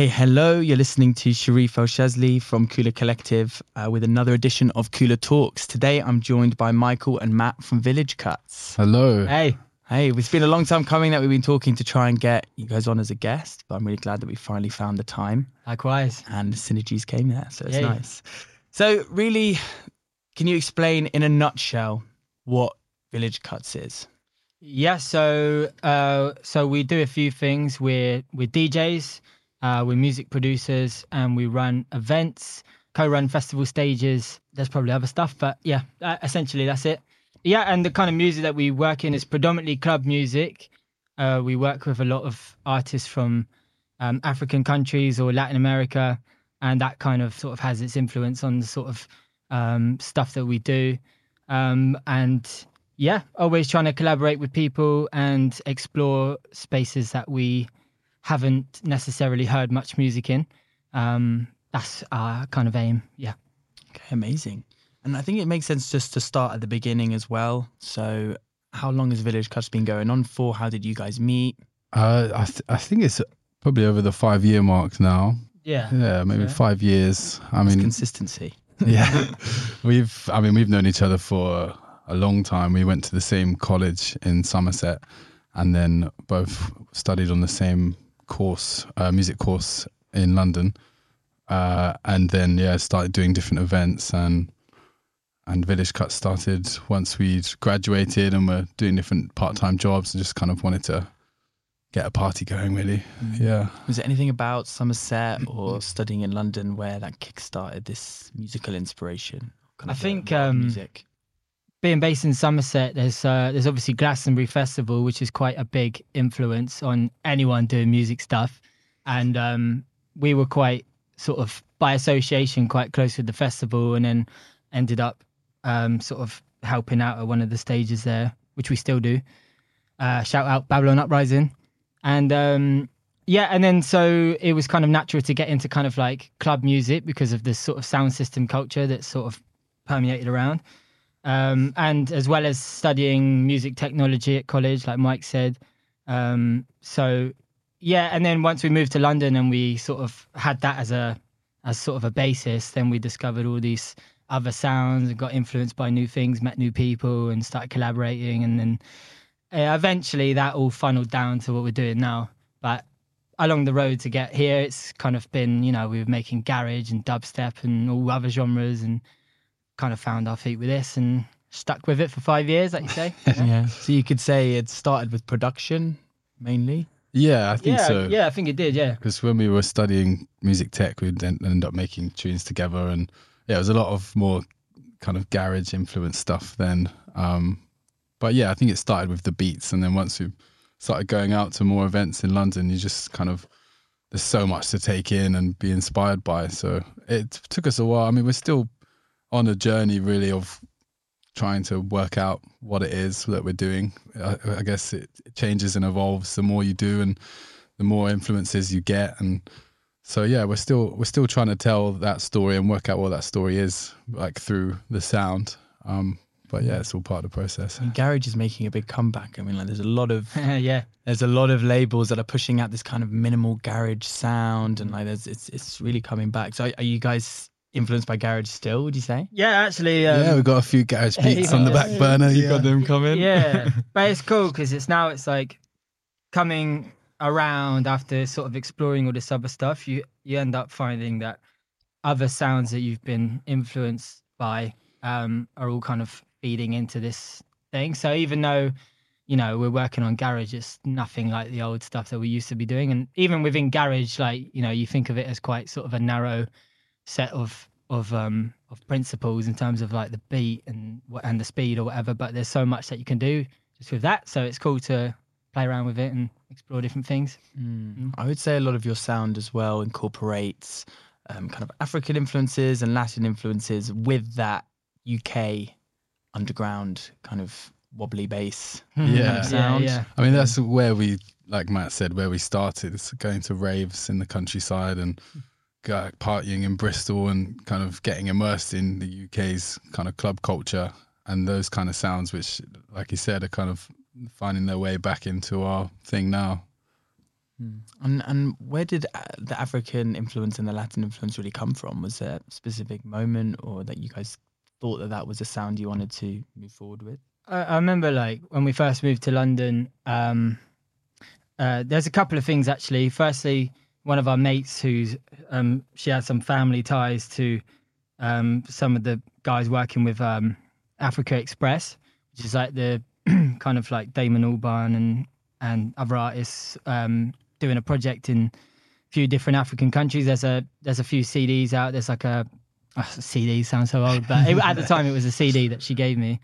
Okay, hello. You're listening to Sherief El-Shazly from KULA Collective uh, with another edition of KULA Talks. Today I'm joined by Michael and Matt from Village Cuts. Hello. Hey. Hey, it's been a long time coming that we've been talking to try and get you guys on as a guest, but I'm really glad that we finally found the time Likewise. and the synergies came there. So it's Yay. nice. So, really, can you explain in a nutshell what Village Cuts is? Yeah, so uh, so we do a few things. We're we're DJs, uh, we're music producers, and we run events, co-run festival stages. There's probably other stuff, but yeah, uh, essentially that's it. Yeah, and the kind of music that we work in is predominantly club music. Uh, we work with a lot of artists from um, African countries or Latin America, and that kind of sort of has its influence on the sort of um, stuff that we do. Um, and yeah, always trying to collaborate with people and explore spaces that we haven't necessarily heard much music in. Um, that's our kind of aim. Yeah. Okay, amazing. And I think it makes sense just to start at the beginning as well. So, how long has Village Cuts been going on for? How did you guys meet? Uh, I th- I think it's probably over the five year mark now. Yeah. Yeah, maybe Yeah. five years. I It's mean, consistency. yeah, we've. I mean, we've known each other for a long time. We went to the same college in Somerset, and then both studied on the same course, uh, music course in London. Uh, and then yeah, started doing different events and and Village Cut started once we'd graduated and were doing different part time jobs and just kind of wanted to get a party going really. Yeah. Was there anything about Somerset or studying in London where that kick-started this musical inspiration? Kind I of the think, world um, music. Being based in Somerset, there's uh, there's obviously Glastonbury Festival, which is quite a big influence on anyone doing music stuff, and um, we were quite sort of by association quite close with the festival, and then ended up um, sort of helping out at one of the stages there, which we still do. Uh, shout out Babylon Uprising, and um, yeah, and then so it was kind of natural to get into kind of like club music because of this sort of sound system culture that's sort of permeated around um, and as well as studying music technology at college, like Mike said. Um, so yeah, and then once we moved to London and we sort of had that as a as sort of a basis, then we discovered all these other sounds and got influenced by new things, met new people, and started collaborating, and then uh, eventually that all funneled down to what we're doing now. But along the road to get here, it's kind of been you know we were making garage and dubstep and all other genres and kind of found our feet with this and stuck with it for five years, like you say. yeah. So you could say it started with production mainly. Yeah, I think yeah, so. yeah, I think it did. Yeah, Because when we were studying music tech, we'd en- end up making tunes together, and yeah, it was a lot of more kind of garage influence stuff then. Um, but yeah, I think it started with the beats, and then once we started going out to more events in London, you just kind of there's so much to take in and be inspired by. So it took us a while. I mean, we're still on a journey really of trying to work out what it is that we're doing. I, I guess it, it changes and evolves the more you do, and the more influences you get and so yeah we're still we're still trying to tell that story and work out what that story is like through the sound um but yeah it's all part of the process I mean, garage is making a big comeback. I mean, like there's a lot of yeah, there's a lot of labels that are pushing out this kind of minimal garage sound, and like there's it's it's really coming back. So are, are you guys influenced by garage still? Would you say? yeah. Actually, um, yeah we've got a few garage beats on the back burner You yeah. got them coming. yeah, but it's cool because it's now it's like coming around after sort of exploring all this other stuff. You you end up finding that other sounds that you've been influenced by um, are all kind of feeding into this thing. So even though you know we're working on garage, it's nothing like the old stuff that we used to be doing. And even within garage, like you know, you think of it as quite sort of a narrow set of of um of principles in terms of like the beat and what and the speed or whatever. But there's so much that you can do just with that. So it's cool to play around with it and explore different things. Mm. I would say a lot of your sound as well incorporates um, kind of African influences and Latin influences with that UK underground kind of wobbly bass. Yeah. sound. yeah, i mean that's where we like matt said where we started it's going to raves in the countryside and go, partying in bristol and kind of getting immersed in the uk's kind of club culture and those kind of sounds which like you said are kind of finding their way back into our thing now And and where did uh, the African influence and the Latin influence really come from? Was there a specific moment, or that you guys thought that that was a sound you wanted to move forward with? I, I remember like when we first moved to London. Um, uh, there's a couple of things actually. Firstly, one of our mates who's um, she had some family ties to um, some of the guys working with um, Africa Express, which is like the kind of like Damon Albarn and and other artists um, doing a project in a few different African countries. There's a there's a few CDs out. There's like a oh, CD sounds so old, but it, at the time it was a CD that she gave me,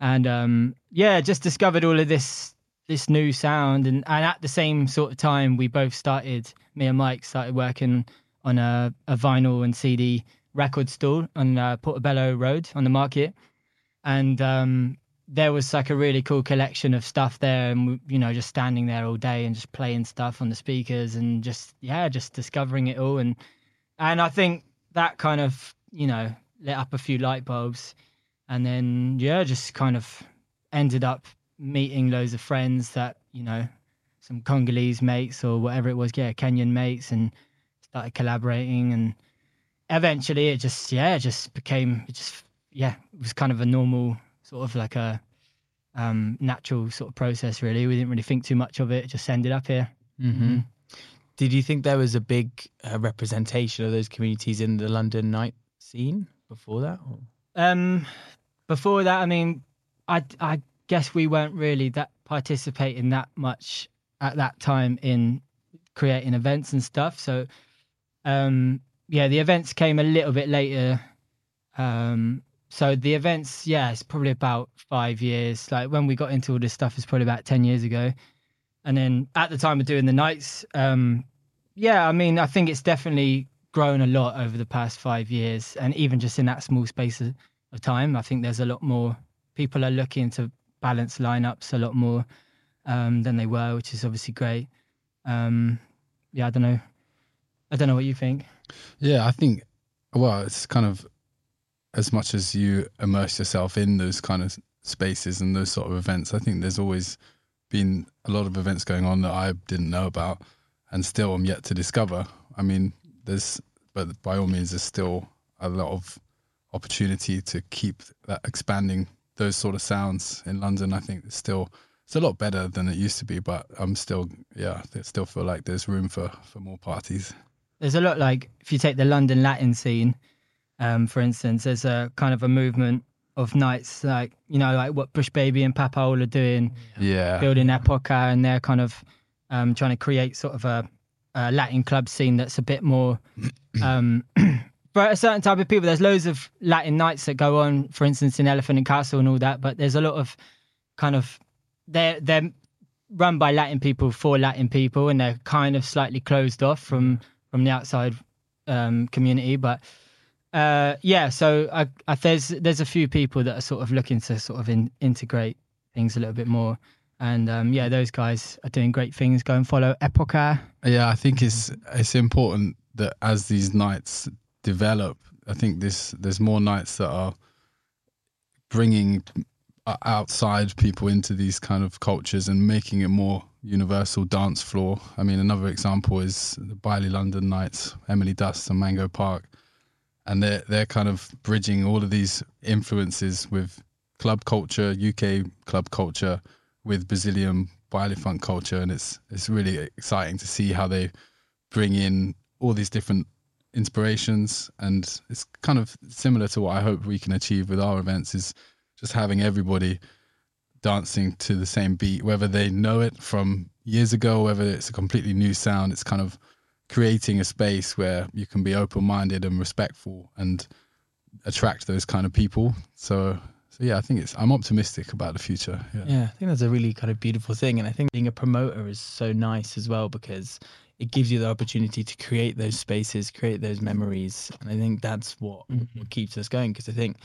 and um, yeah, just discovered all of this this new sound, and and at the same sort of time we both started. Me and Mike started working on a, a vinyl and CD record store on uh, Portobello Road on the market, and um, there was like a really cool collection of stuff there, and you know, just standing there all day and just playing stuff on the speakers, and just yeah, just discovering it all, and and I think that kind of you know lit up a few light bulbs, and then yeah, just kind of ended up meeting loads of friends that you know some Congolese mates or whatever it was, yeah, Kenyan mates, and started collaborating, and eventually it just yeah, it just became it just yeah, it was kind of a normal sort of like a um, natural sort of process. Really, we didn't really think too much of it. It just ended up here. Mm-hmm. Did you think there was a big uh, representation of those communities in the London night scene before that? Or? Um, before that, I mean, I I guess we weren't really that participating that much at that time in creating events and stuff. So, um, yeah, the events came a little bit later. Um, so the events, yeah, it's probably about five years. Like when we got into all this stuff, it's probably about ten years ago. And then at the time of doing the nights, um, yeah, I mean, I think it's definitely grown a lot over the past five years, and even just in that small space of, of time, I think there's a lot more people are looking to balance lineups a lot more um, than they were, which is obviously great. Um, yeah, I don't know. I don't know what you think. Yeah, I think, well, it's kind of as much as you immerse yourself in those kind of spaces and those sort of events, I think there's always been a lot of events going on that I didn't know about and still I'm yet to discover. I mean, there's, but by all means, there's still a lot of opportunity to keep that expanding those sort of sounds in London. I think it's still, it's a lot better than it used to be, but I'm still, yeah, I still feel like there's room for, for more parties. There's a lot like if you take the London Latin scene, um, for instance, there's a kind of a movement of nights like you know like what Bush Baby and Papaol are doing, Yeah. building Epoca, and they're kind of um, trying to create sort of a, a Latin club scene that's a bit more um, for a certain type of people. There's loads of Latin nights that go on, for instance, in Elephant and Castle and all that, but there's a lot of kind of they're they're run by Latin people for Latin people, and they're kind of slightly closed off from from the outside um, community, but. Uh, yeah, so I, I, there's there's a few people that are sort of looking to sort of in, integrate things a little bit more, and um, yeah, those guys are doing great things. Go and follow Epoca. Yeah, I think it's it's important that as these nights develop, I think this there's more nights that are bringing outside people into these kind of cultures and making it more universal dance floor. I mean, another example is the Baile London nights, Emily Dust and Mango Park, and they're they're kind of bridging all of these influences with club culture, UK club culture, with Brazilian Baile funk culture, and it's it's really exciting to see how they bring in all these different inspirations and it's kind of similar to what I hope we can achieve with our events is just having everybody dancing to the same beat whether they know it from years ago whether it's a completely new sound it's kind of creating a space where you can be open-minded and respectful and attract those kind of people. So so yeah I think it's I'm optimistic about the future yeah Yeah, I think that's a really kind of beautiful thing. And I think being a promoter is so nice as well because it gives you the opportunity to create those spaces, create those memories. And I think that's what, mm-hmm. what keeps us going. Because I think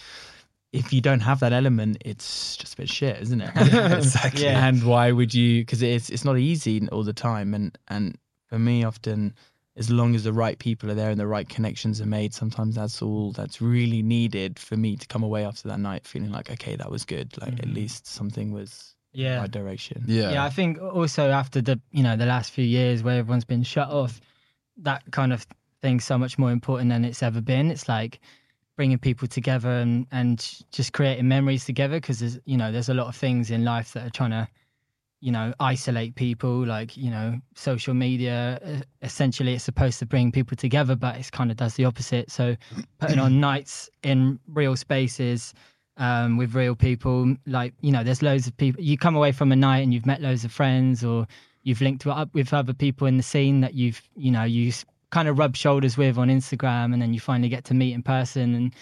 if you don't have that element, it's just a bit shit, isn't it? exactly. Yeah. And why would you? Because it's it's not easy all the time. And and for me, often, as long as the right people are there and the right connections are made, sometimes that's all that's really needed for me to come away after that night feeling like, okay, that was good. Like at mm. least something was in the Yeah. right direction. Yeah. yeah i think also after the you know the last few years where everyone's been shut off that kind of thing's so much more important than it's ever been it's like bringing people together and and just creating memories together because there's you know there's a lot of things in life that are trying to you know isolate people like you know social media essentially it's supposed to bring people together but it's kind of does the opposite so putting on nights in real spaces um, with real people. Like, you know, there's loads of people. You come away from a night and you've met loads of friends or you've linked up with other people in the scene that you've, you know, you kind of rub shoulders with on Instagram and then you finally get to meet in person. And,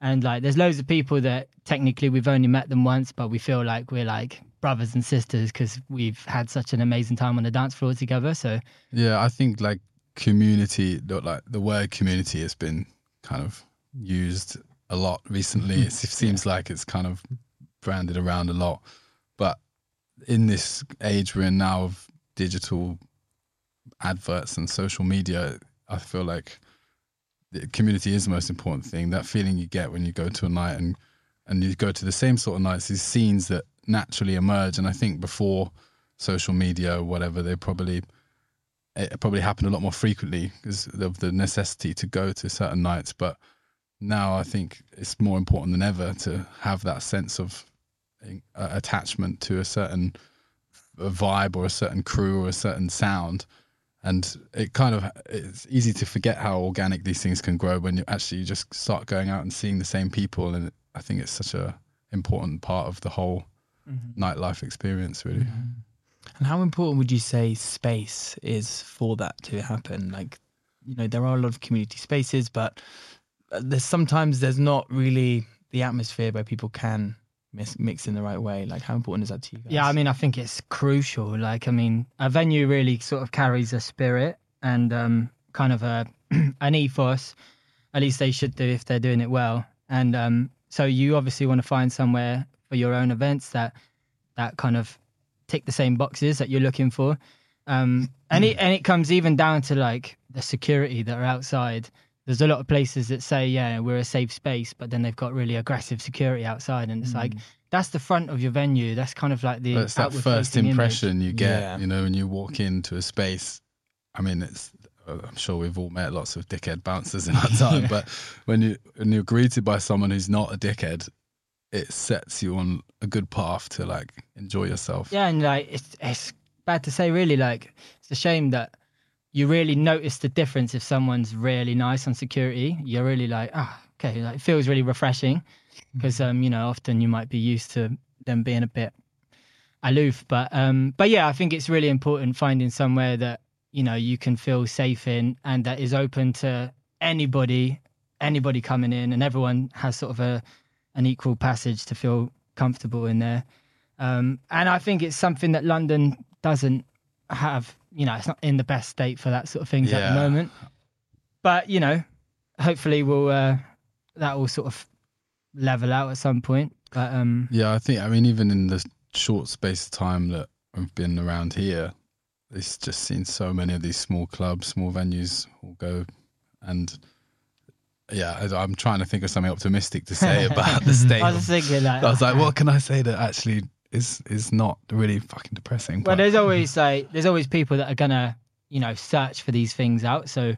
and like, there's loads of people that technically we've only met them once, but we feel like we're like brothers and sisters because we've had such an amazing time on the dance floor together. So, Yeah, I think like community, like the word community has been kind of used a lot recently. Mm-hmm. It seems like it's kind of branded around a lot, but in this age we're in now of digital adverts and social media, I feel like the community is the most important thing. That feeling you get when you go to a night and and you go to the same sort of nights, these scenes that naturally emerge. And I think before social media or whatever, they probably it probably happened a lot more frequently because of the necessity to go to certain nights. But now I think it's more important than ever to have that sense of uh, attachment to a certain vibe or a certain crew or a certain sound. And it kind of it's easy to forget how organic these things can grow when you actually just start going out and seeing the same people. And I think it's such a important part of the whole nightlife experience, really. And how important would you say space is for that to happen? Like, you know, there are a lot of community spaces, but uh, there's sometimes there's not really the atmosphere where people can mix, mix in the right way. Like, how important is that to you guys? Yeah, I mean, I think it's crucial. Like, I mean, a venue really sort of carries a spirit and um, kind of a an ethos. At least they should do if they're doing it well. And um, so you obviously want to find somewhere for your own events that that kind of tick the same boxes that you're looking for. Um, and it and it comes even down to like the security that are outside. There's a lot of places that say, yeah, we're a safe space, but then they've got really aggressive security outside, and it's like that's the front of your venue. That's kind of like the But it's that first facing image. impression you get, Yeah. you know, when you walk into a space. I mean, it's. uh, I'm sure we've all met lots of dickhead bouncers in our time, but when you when you're greeted by someone who's not a dickhead, it sets you on a good path to like enjoy yourself. Yeah, and like it's it's bad to say, really. Like it's a shame that you really notice the difference if someone's really nice on security. You're really like, ah, okay, like it feels really refreshing because um, you know, often you might be used to them being a bit aloof, but um, but yeah, I think it's really important finding somewhere that you know you can feel safe in and that is open to anybody, anybody coming in, and everyone has sort of a an equal passage to feel comfortable in there. Um, and I think it's something that London doesn't have. You know, it's not in the best state for that sort of things at the moment. But you know, hopefully we'll uh, that will sort of level out at some point. But um, Yeah, I think. I mean, even in the short space of time that I've been around here, it's just seen so many of these small clubs, small venues all go, and yeah, I'm trying to think of something optimistic to say about the state. I was thinking like, I was like, what can I say that actually is is not really fucking depressing? well, But there's always like there's always people that are gonna you know search for these things out. So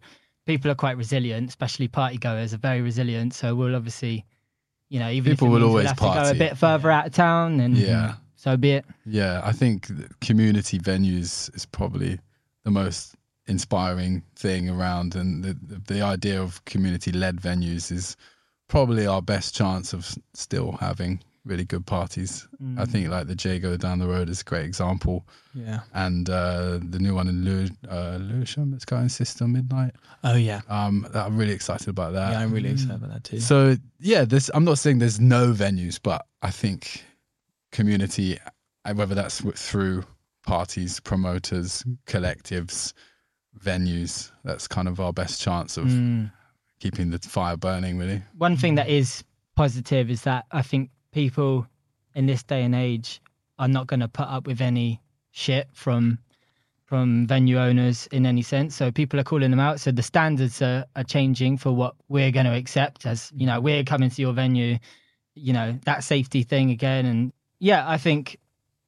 people are quite resilient, especially party goers are very resilient. So we'll obviously, you know, even People if will always we'll have to go a bit further out of town, then Yeah. so be it. yeah, I think community venues is probably the most inspiring thing around, and the the, idea of community led venues is probably our best chance of still having really good parties. I think like the Jago down the road is a great example, yeah. and uh, the new one in Lew- uh, Lewisham, it's going Sister Midnight. Oh yeah. Um, I'm really excited about that. Yeah, I'm really excited about that too. So yeah, this I'm not saying there's no venues, but I think community, uh, whether that's through parties, promoters, collectives, venues, that's kind of our best chance of Mm. keeping the fire burning. Really, one thing that is positive is that I think people in this day and age are not going to put up with any shit from from venue owners in any sense. So people are calling them out. So the standards are, are changing for what we're going to accept as you know we're coming to your venue. You know that safety thing again, and yeah, I think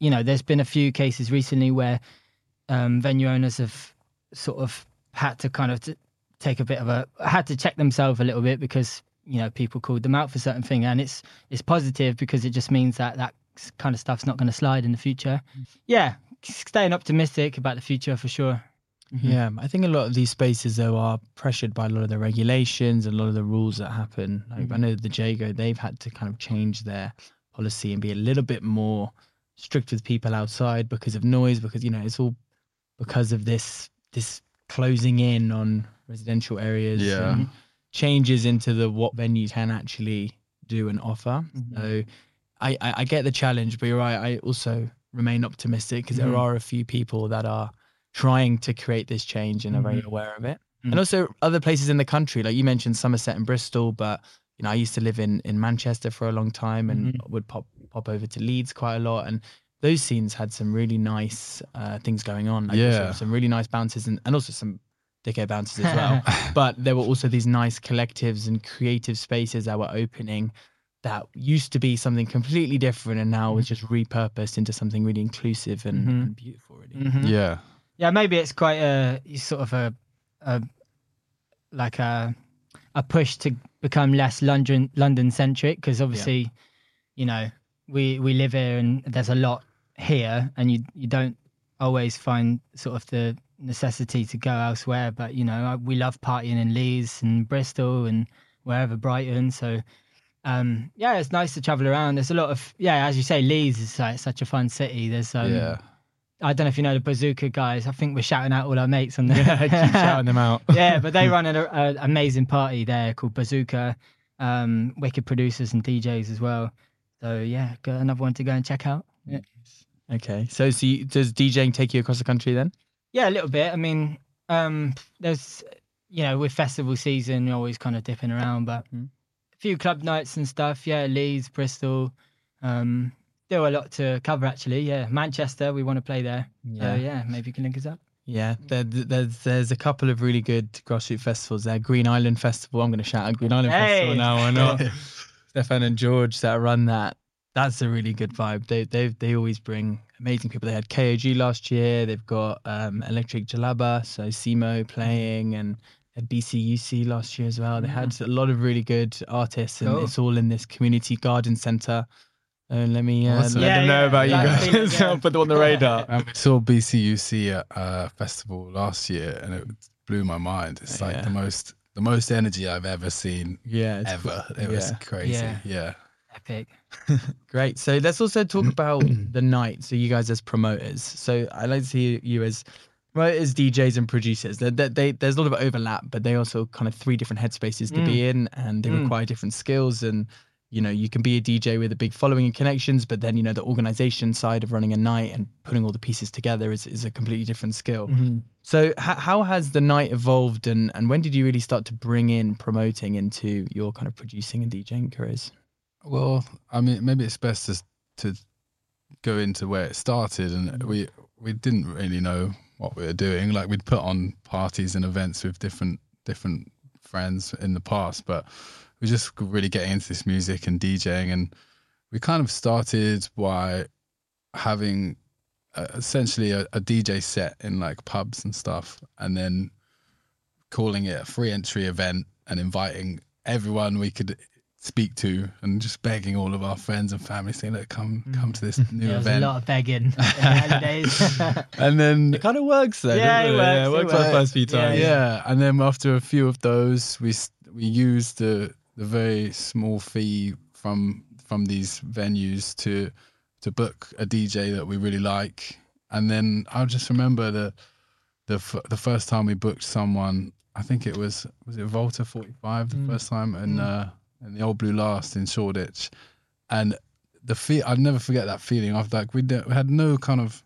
you know, there's been a few cases recently where um, venue owners have sort of had to kind of t- take a bit of a had to check themselves a little bit because you know people called them out for certain thing, and it's it's positive because it just means that that kind of stuff's not going to slide in the future. Mm-hmm. Yeah, staying optimistic about the future for sure. Mm-hmm. Yeah, I think a lot of these spaces though are pressured by a lot of the regulations and a lot of the rules that happen. Like I mm-hmm. know the Jago, they've had to kind of change their policy and be a little bit more strict with people outside because of noise, because you know it's all because of this this closing in on residential areas. Yeah. and changes into the what venues can actually do and offer. So I, I I get the challenge, but you're right. I also remain optimistic because Mhm. there are a few people that are trying to create this change and are very Mhm. aware of it. And also other places in the country, like you mentioned Somerset and Bristol, but you know, I used to live in in Manchester for a long time and would pop pop over to Leeds quite a lot and those scenes had some really nice uh, things going on. Like also Yeah. some really nice bounces and, and also some dickhead bounces as well. but there were also these nice collectives and creative spaces that were opening that used to be something completely different and now was just repurposed into something really inclusive and, Mhm. and beautiful really Mhm. Yeah. Yeah, maybe it's quite a sort of a, a like a a push to become less London London centric because obviously, you know, we we live here and there's a lot here, and you you don't always find sort of the necessity to go elsewhere. But you know, I- we love partying in Leeds and Bristol and wherever Brighton. So. Um, yeah, it's nice to travel around. There's a lot of yeah, as you say, Leeds is like such a fun city. There's um, yeah. I don't know if you know the Bazooka guys. I think we're shouting out all our mates on there. yeah keep shouting them out yeah, but they run an a, amazing party there called Bazooka. Um, wicked producers and DJs as well. So yeah, got another one to go and check out. Yeah, okay so, so you, does djing take you across the country then yeah a little bit. I mean, um, there's you know with festival season, you're always kind of dipping around, but Mhm. a few club nights and stuff. Yeah, Leeds, Bristol. Um, still a lot to cover actually. Yeah, Manchester, we want to play there. So yeah, maybe you can link us up. Yeah, there, there's there's a couple of really good grassroots festivals there. Green Island Festival. I'm going to shout out Green Island Festival Hey! now. Why not? Stefan and George that run that. That's a really good vibe. They they they always bring amazing people. They had KOG last year. They've got um, Electric Jalaba, so Simo playing, and had BCUC last year as well. They had a lot of really good artists, and Cool. it's all in this community garden center. And let me uh, Awesome. let Yeah, them know yeah, about you guys. yeah. I'll put them on the radar. And we saw BCUC at a festival last year, and it blew my mind. It's like Yeah. the most the most energy I've ever seen yeah, ever. It was yeah. crazy. Yeah. Yeah. Epic. Great. So let's also talk about the night. So you guys as promoters. So I like to see you as promoters, DJs, and producers. They, they, they, there's a lot of overlap, but they also kind of three different headspaces to be in, and they Mm. require different skills. And you know, you can be a DJ with a big following and connections, but then you know the organization side of running a night and putting all the pieces together is, is a completely different skill. So h- how has the night evolved, and and when did you really start to bring in promoting into your kind of producing and DJing careers? Well, I mean, maybe it's best to to go into where it started, and we we didn't really know what we were doing. Like we'd put on parties and events with different different friends in the past, but we just really getting into this music and DJing, and we kind of started by having uh, essentially a, a DJ set in like pubs and stuff, and then calling it a free entry event and inviting everyone we could speak to and just begging all of our friends and family saying look come come to this new There was a lot of begging in the and then It kind of works though. Yeah, doesn't it works, it works for the first few Yeah, times. yeah. and then after a few of those we we used the the very small fee from from these venues to to book a DJ that we really like and then I just remember the the f- the first time we booked someone I think it was was it Volta 45 the Mm. first time in uh in the old blue last in Shoreditch and the feel I'd never forget that feeling of like we, we had no kind of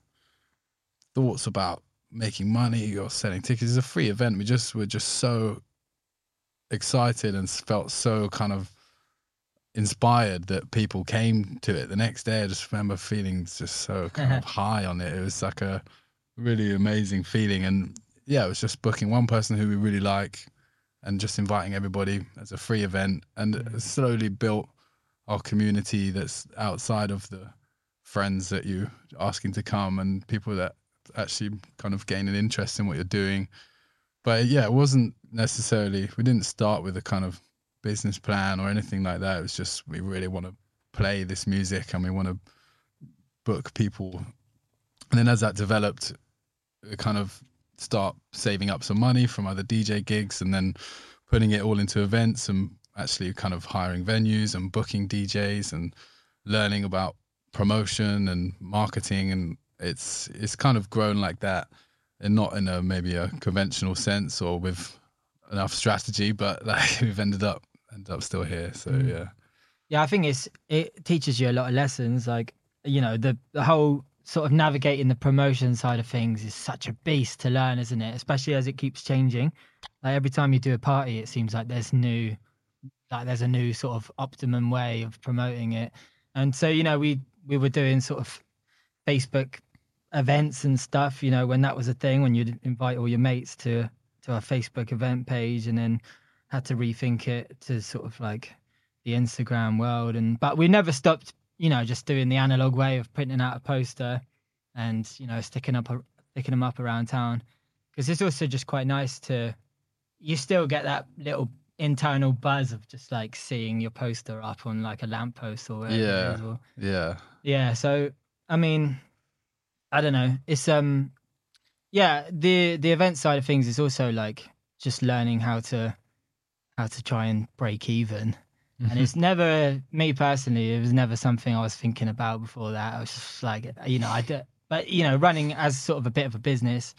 thoughts about making money or selling tickets. It's a free event. We just were just so excited and felt so kind of inspired that people came to it. The next day, I just remember feeling just so kind of high on it. It was like a really amazing feeling. And yeah, it was just booking one person who we really like and just inviting everybody as a free event and it slowly built our community that's outside of the friends that you asking to come and people that actually kind of gain an interest in what you're doing. But yeah, it wasn't necessarily. We didn't start with a kind of business plan or anything like that. It was just we really want to play this music and we want to book people. And then as that developed, we kind of start saving up some money from other DJ gigs and then putting it all into events and actually kind of hiring venues and booking DJs and learning about promotion and marketing and it's it's kind of grown like that and not in a maybe a conventional sense or with enough strategy but like we've ended up ended up still here so Mm. yeah Yeah, I think it's it teaches you a lot of lessons. Like you know, the the whole sort of navigating the promotion side of things is such a beast to learn, isn't it? Especially as it keeps changing. Like every time you do a party, it seems like there's new, like there's a new sort of optimum way of promoting it. And so you know, we we were doing sort of Facebook events and stuff. You know, when that was a thing, when you'd invite all your mates to to a Facebook event page, and then had to rethink it to sort of like the Instagram world and but we never stopped, you know, just doing the analog way of printing out a poster and you know sticking up sticking them up around town. Because it's also just quite nice to you still get that little internal buzz of just like seeing your poster up on like a lamppost or whatever Yeah. or- yeah. Yeah so i mean i don't know. It's um yeah the the event side of things is also like just learning how to how to try and break even and it's never me personally it was never something i was thinking about before that. I was just like you know i do, but you know running as sort of a bit of a business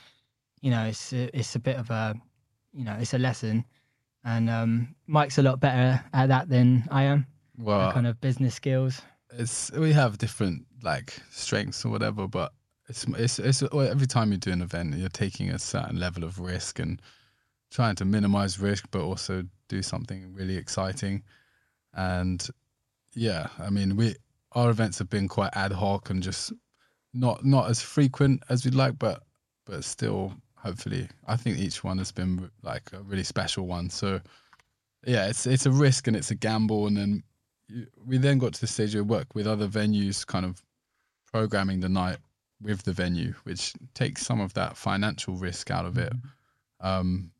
you know it's a, it's a bit of a you know it's a lesson. And um mike's a lot better at that than i am well kind of business skills. it's we have different like strengths or whatever, but it's it's it's every time you do an event, you're taking a certain level of risk and trying to minimize risk, but also do something really exciting. And yeah, I mean, we our events have been quite ad hoc and just not not as frequent as we'd like, but but still, hopefully, I think each one has been like a really special one. So yeah, it's it's a risk and it's a gamble, and then we then got to the stage where we work with other venues, kind of programming the night with the venue, which takes some of that financial risk out of it, um,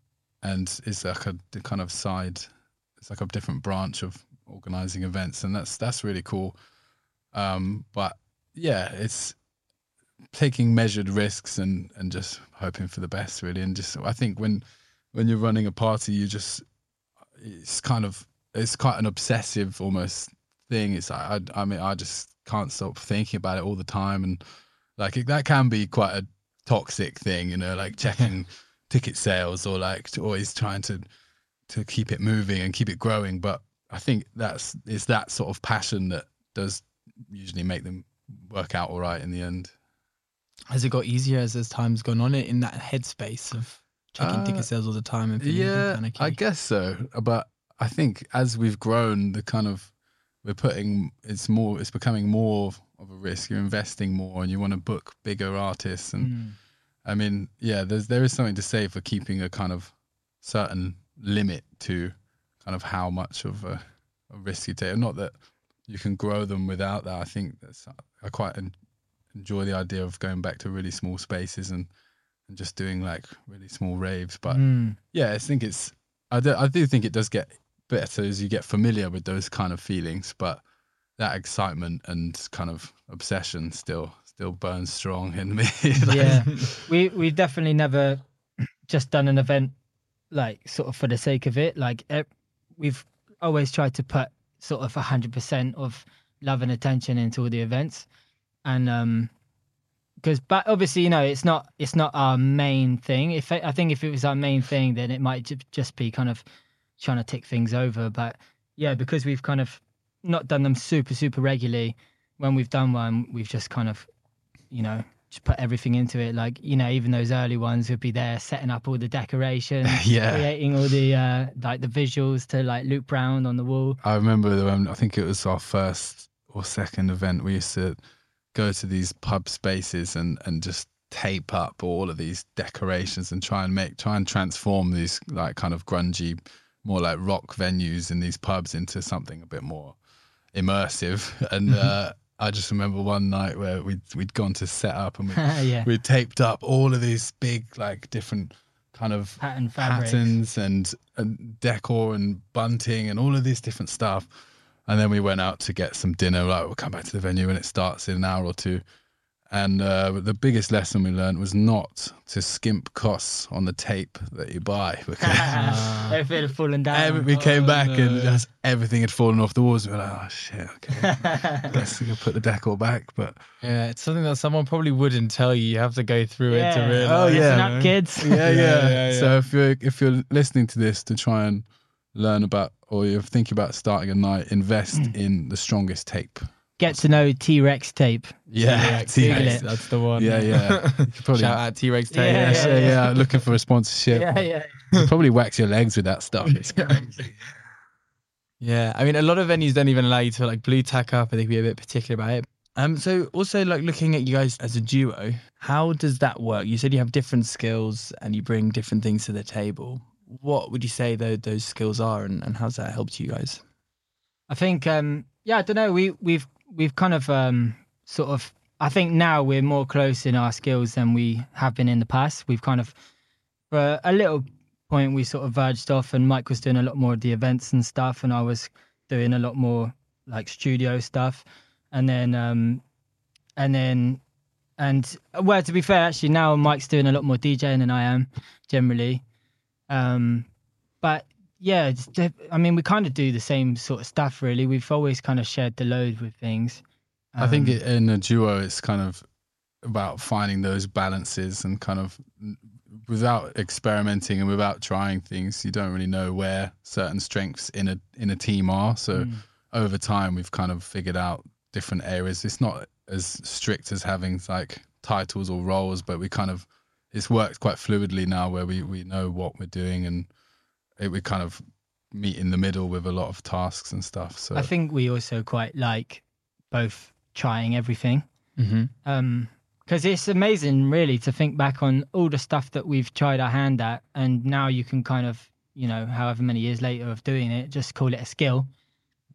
and is like a kind of side. It's like a different branch of organizing events, and that's that's really cool. Um, but yeah, it's taking measured risks and and just hoping for the best, really. And just I think when when you're running a party, you just it's kind of it's quite an obsessive almost thing. It's I, I mean I just can't stop thinking about it all the time, and like it, that can be quite a toxic thing, you know, like checking ticket sales or like always trying to to keep it moving and keep it growing. But I think that's it's that sort of passion that does usually make them work out all right in the end. Has it got easier as as time's gone on it in that headspace of checking Uh, ticket sales all the time and feeling Yeah, panicky? I guess so. But I think as we've grown, the kind of we're putting it's more it's becoming more of a risk. You're investing more, and you want to book bigger artists. And Mm. I mean, yeah, there's there is something to say for keeping a kind of certain limit to kind of how much of a, a risk you take. Not that you can grow them without that. I think that's I quite en- enjoy the idea of going back to really small spaces and and just doing like really small raves, but Mm. yeah, I think it's. I do, I do think it does get better as you get familiar with those kind of feelings, but that excitement and kind of obsession still still burns strong in me. Like, yeah we we've definitely never just done an event like sort of for the sake of it like we've always tried to put sort of 100% of love and attention into all the events. And um because but obviously you know it's not it's not our main thing. If i think if it was our main thing then it might ju- just be kind of trying to tick things over. But yeah because we've kind of not done them super super regularly when we've done one we've just kind of you know just put everything into it like you know even those early ones would be there setting up all the decorations Yeah. creating all the uh like the visuals to like loop round on the wall I remember when I think it was our first or second event. We used to go to these pub spaces and and just tape up all of these decorations and try and make try and transform these like kind of grungy, more like rock venues in these pubs into something a bit more immersive. And uh, I just remember one night where we'd we'd gone to set up and we yeah. we taped up all of these big like different kind of Pattern patterns and, and decor and bunting and all of this different stuff. And then we went out to get some dinner. Like we'll come back to the venue and it starts in an hour or two. And uh, the biggest lesson we learned was not to skimp costs on the tape that you buy because Everything had fallen down. every- we came Oh, back and just everything had fallen off the walls. We were like, oh shit, okay, let's put the decor back. But Yeah, it's something that someone probably wouldn't tell you. You have to go through it to Yeah. realize. Oh, yeah. Listen up, kids. yeah, yeah. Yeah, yeah, yeah. So if you're if you're listening to this to try and learn about, or you're thinking about starting a night, invest in the strongest tape. Get to know T Rex tape. Yeah, T-Rex, That's the one. Yeah, yeah. Probably, Shout out T Rex Yeah, yeah, Taylor. yeah, yeah, Looking for a sponsorship. Yeah, yeah. You probably wax your legs with that stuff. It's crazy. Yeah, I mean, a lot of venues don't even allow you to like Blu Tack up. I think be a bit particular about it. Um, so also like looking at you guys as a duo, how does that work? You said you have different skills and you bring different things to the table. What would you say tho- those skills are, and, and how's that helped you guys? I think um yeah, I don't know. We we've we've kind of um sort of I think now we're more close in our skills than we have been in the past. We've kind of for a little point we sort of verged off and Mike was doing a lot more of the events and stuff and I was doing a lot more like studio stuff. And then um and then and well to be fair actually now Mike's doing a lot more DJing than I am generally. Um but yeah, def- I mean, we kind of do the same sort of stuff, really. We've always kind of shared the load with things. I think Um, in a duo, it's kind of about finding those balances and kind of without experimenting and without trying things, you don't really know where certain strengths in a in a team are. So Mm. over time, we've kind of figured out different areas. It's not as strict as having like titles or roles, but we kind of it's worked quite fluidly now, where we we know what we're doing and it, we kind of meet in the middle with a lot of tasks and stuff. So I think we also quite like both trying everything. Mm-hmm. Um, because it's amazing, really, to think back on all the stuff that we've tried our hand at, and now you can kind of, you know, however many years later of doing it, just call it a skill.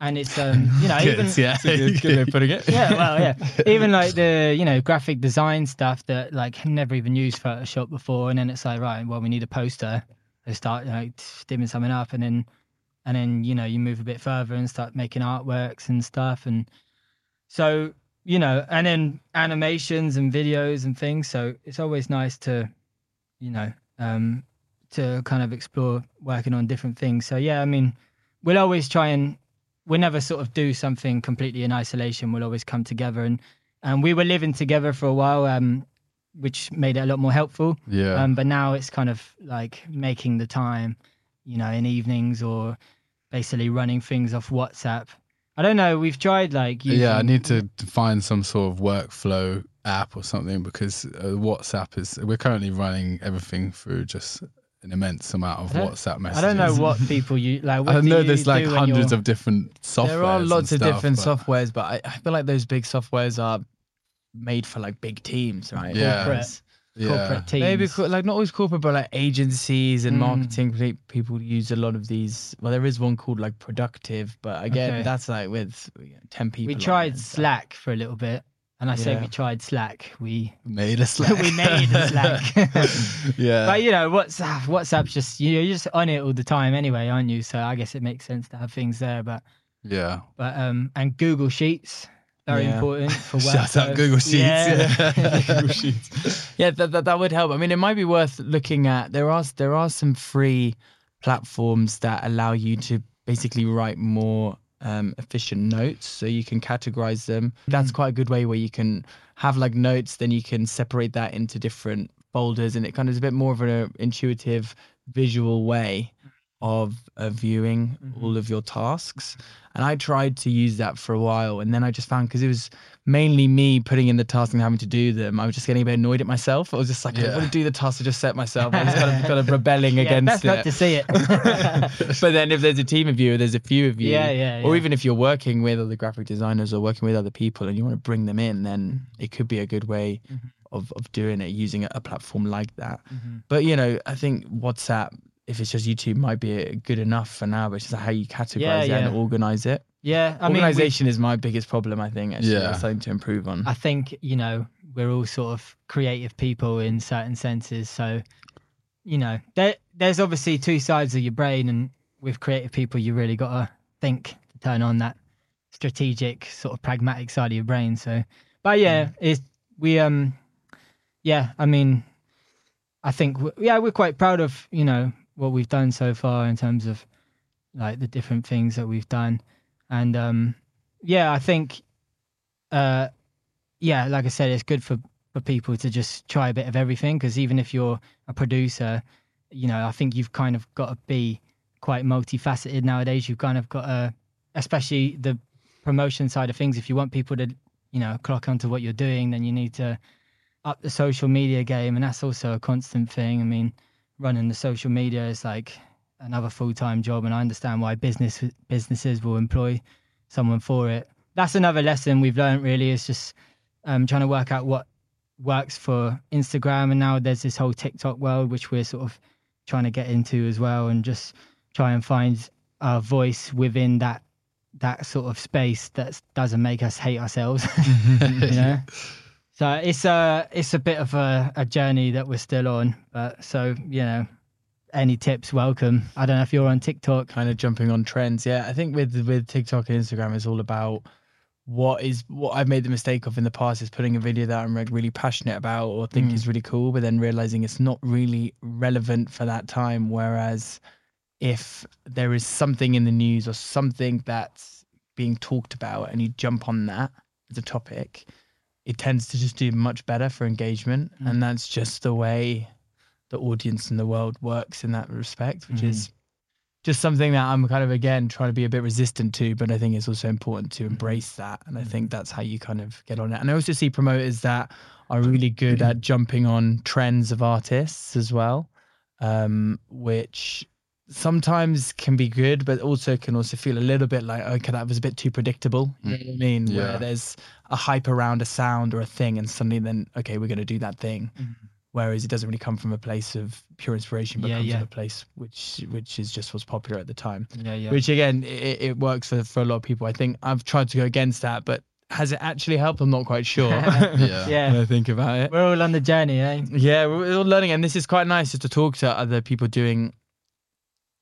And it's, um, you know, even yeah, Good way of putting it. yeah, well, yeah. Even like the you know graphic design stuff that like never even used Photoshop before, and then it's like right, well, we need a poster. They start you know stimming something up, and then and then you know you move a bit further and start making artworks and stuff, and so you know, and then animations and videos and things. So it's always nice to, you know, um, to kind of explore working on different things. So yeah, I mean, we'll always try and we'll never sort of do something completely in isolation. We'll always come together and and we were living together for a while, um, which made it a lot more helpful. yeah. Um, but now it's kind of like making the time, you know, in evenings or basically running things off WhatsApp. I don't know. We've tried like yeah, I need to to find some sort of workflow app or something because uh, WhatsApp is. We're currently running everything through just an immense amount of WhatsApp don't- I don't know what people you like. What I know there's like hundreds of different softwares. There are and lots of stuff, different but- softwares, but I, I feel like those big softwares are made for like big teams, right? Yeah. corporate, Yeah. corporate teams. Maybe co- like not always corporate, but like agencies and Mm. marketing people use a lot of these. Well, there is one called like Productive, but again, Okay. that's like with you know, ten people. we tried and stuff. Slack for a little bit, and I say we tried Slack. We Made a Slack. we made a Slack. yeah. But you know, WhatsApp, WhatsApp's just you- you're just on it all the time anyway, aren't you? So I guess it makes sense to have things there. But yeah. but um, and Google Sheets very Yeah. important for. Shout out Google Sheets. Yeah. Google Sheets. yeah, that, that that would help. I mean, it might be worth looking at. There are there are some free platforms that allow you to basically write more um, efficient notes, so you can categorize them. That's quite a good way where you can have like notes, then you can separate that into different folders, and it kind of is a bit more of an intuitive, visual way of uh, viewing all of your tasks. And I tried to use that for a while, and then I just found because it was mainly me putting in the tasks and having to do them, I was just getting a bit annoyed at myself. I was just like, I Yeah. don't want to do the tasks I just set myself. I was kind of, kind of rebelling Yeah, against best not it. to see it. but then if there's a team of you, or there's a few of you, Yeah, yeah, or even if you're working with other graphic designers or working with other people and you want to bring them in, then Mm-hmm. it could be a good way Mhm. of, of doing it using a, platform like that. Mhm. But you know, I think WhatsApp, if it's just you two, might be good enough for now. But it's just how you categorize Yeah, it and organize it. Yeah, I mean, we- Organization is my biggest problem. I think. Actually, Yeah. that's something to improve on. I think you know we're all sort of creative people in certain senses. So, you know, there there's obviously two sides of your brain, and with creative people, you really got to think to turn on that strategic, sort of pragmatic side of your brain. So, but yeah, it's we um, yeah, I mean, I think yeah, we're quite proud of you know what we've done so far in terms of like the different things that we've done, and um, yeah, I think uh yeah, like I said, it's good for for people to just try a bit of everything because even if you're a producer, you know, I think you've kind of got to be quite multifaceted nowadays. You've kind of got to, especially the promotion side of things. If you want people to, you know, clock onto what you're doing, then you need to up the social media game, and that's also a constant thing. I mean, running the social media is like another full time job, and I understand why business businesses will employ someone for it. That's another lesson we've learned. Really, is just um, trying to work out what works for Instagram, and now there's this whole TikTok world, which we're sort of trying to get into as well, and just try and find our voice within that that sort of space that doesn't make us hate ourselves. you know. So it's a it's a bit of a, a journey that we're still on, but so you know, any tips welcome. I don't know if you're on TikTok. kind of jumping on trends. Yeah, I think with with TikTok and Instagram, it's all about what is what I've made the mistake of in the past is putting a video that I'm really passionate about or think Mm. is really cool, but then realizing it's not really relevant for that time. Whereas if there is something in the news or something that's being talked about and you jump on that as a topic, it tends to just do much better for engagement. Mm. And that's just the way the audience in the world works in that respect, which Mhm. is just something that I'm kind of again trying to be a bit resistant to, but I think it's also important to embrace that. And I think that's how you kind of get on it. And I also see promoters that are really good at jumping on trends of artists as well, um, which sometimes can be good, but also can also feel a little bit like, okay, that was a bit too predictable. You know what I mean? Yeah. Where there's a hype around a sound or a thing, and suddenly then, okay, we're going to do that thing. Mhm. Whereas it doesn't really come from a place of pure inspiration, but Yeah, comes yeah. from a place which which is just what's popular at the time. Yeah, yeah. Which again, it, it works for, for a lot of people. I think I've tried to go against that, but has it actually helped? I'm not quite sure. Yeah. Yeah. when I think about it. We're all on the journey, eh? Yeah, we're all learning, and this is quite nice just to talk to other people doing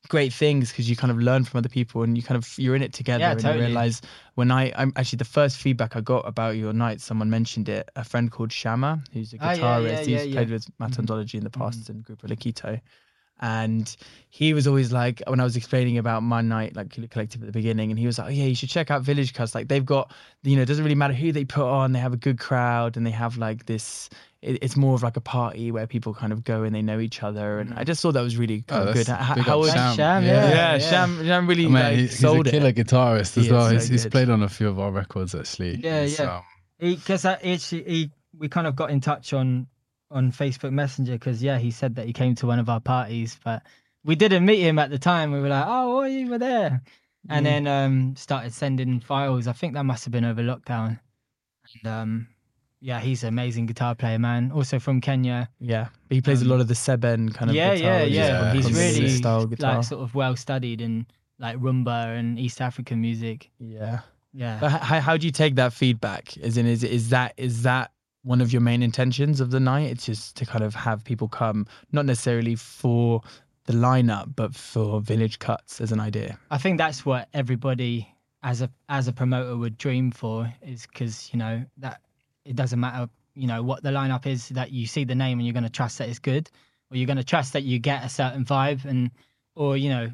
great things because you kind of learn from other people and you kind of you're in it together Yeah, and totally. you realize when I I'm actually the first feedback I got about your night someone mentioned it a friend called Shama who's a Oh, yeah, guitarist yeah, he's yeah, yeah. played with Matondology mm-hmm. in the past mm-hmm. and Grupo Laquito and he was always like when I was explaining about my night like collective at the beginning and he was like oh yeah you should check out Village Cuts like they've got you know it doesn't really matter who they put on they have a good crowd and they have like this it, it's more of like a party where people kind of go and they know each other and I just thought that was really Oh, of good that's how was Sham. Sham, yeah, yeah, yeah, yeah. Sham, Sham really I mean, like, he- he's sold a killer it. guitarist as is well. so he's, he's played on a few of our records actually. Yeah, He's, yeah. um, Because he, he, we kind of got in touch on on Facebook Messenger because yeah, he said that he came to one of our parties, but we didn't meet him at the time. We were like, oh, you were there, and Mm. then um started sending files. I think that must have been over lockdown. And um, yeah, he's an amazing guitar player, man. Also from Kenya. yeah he plays Um, a lot of the Seben kind of yeah, guitar yeah, yeah. Yeah, He's really style guitar like sort of well studied in like rumba and East African music. yeah Yeah. But how, how do you take that feedback? As in, is is that is that one of your main intentions of the night? It's just to kind of have people come, not necessarily for the lineup, but for village cuts as an idea. I think that's what everybody as a as a promoter would dream for is because you know that it doesn't matter you know what the lineup is that you see the name and you're going to trust that it's good or you're going to trust that you get a certain vibe and or you know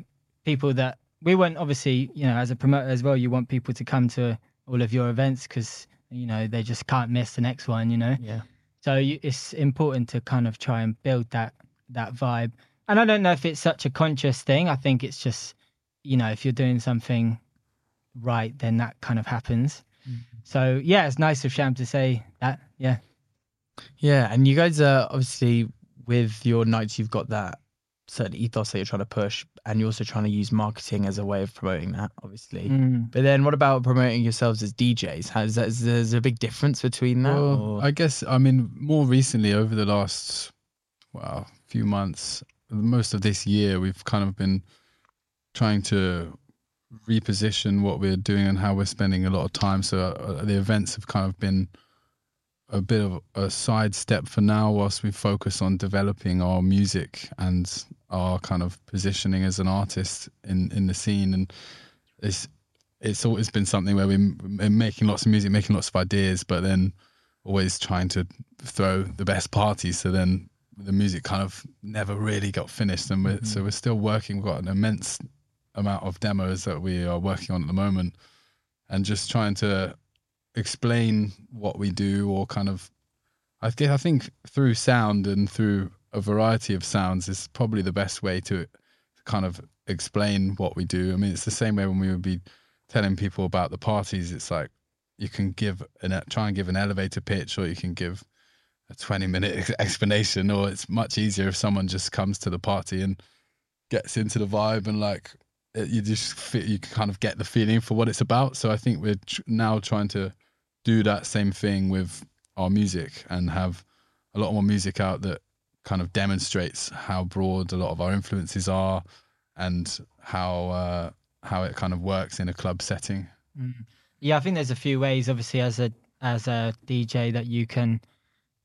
people that we want obviously you know as a promoter as well you want people to come to all of your events because you know they just can't miss the next one you know Yeah. so you, it's important to kind of try and build that that vibe. And I don't know if it's such a conscious thing. I think it's just, you know, if you're doing something right, then that kind of happens. Mm-hmm. So yeah, it's nice of Sham to say that. Yeah. Yeah, and you guys are obviously with your nights, you've got that certain ethos that you're trying to push, and you're also trying to use marketing as a way of promoting that, obviously. Mm. But then, what about promoting yourselves as DJs? Has that is there is there a big difference between that? Well, or- I guess I mean more recently over the last well few months, most of this year, we've kind of been trying to reposition what we're doing and how we're spending a lot of time. So uh, the events have kind of been a bit of a sidestep for now, whilst we focus on developing our music and our kind of positioning as an artist in in the scene. And it's it's always been something where we're making lots of music, making lots of ideas, but then always trying to throw the best parties. So then the music kind of never really got finished, and we're, mm-hmm. so we're still working. We've got an immense amount of demos that we are working on at the moment, and just trying to explain what we do, or kind of, I think I think through sound and through a variety of sounds is probably the best way to kind of explain what we do. I mean, it's the same way when we would be telling people about the parties. It's like you can give an try and give an elevator pitch, or you can give a 20 minute explanation or it's much easier if someone just comes to the party and gets into the vibe and like you just fit, you kind of get the feeling for what it's about so i think we're now trying to do that same thing with our music and have a lot more music out that kind of demonstrates how broad a lot of our influences are and how uh, how it kind of works in a club setting mm. yeah i think there's a few ways obviously as a as a dj that you can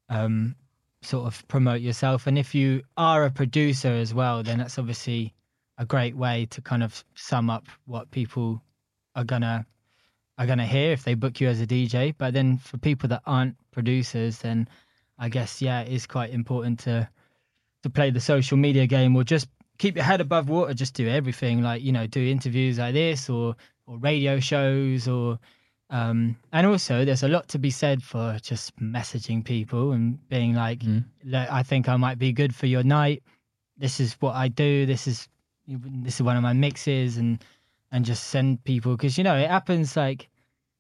um, sort of promote yourself. And if you are a producer as well, then that's obviously a great way to kind of sum up what people are gonna are gonna hear if they book you as a DJ. But then for people that aren't producers, then I guess yeah, it is quite important to to play the social media game or just keep your head above water. Just do everything like you know, do interviews like this or or radio shows or um, and also, there's a lot to be said for just messaging people and being like, mm. "I think I might be good for your night. This is what I do. This is this is one of my mixes," and and just send people because you know it happens. Like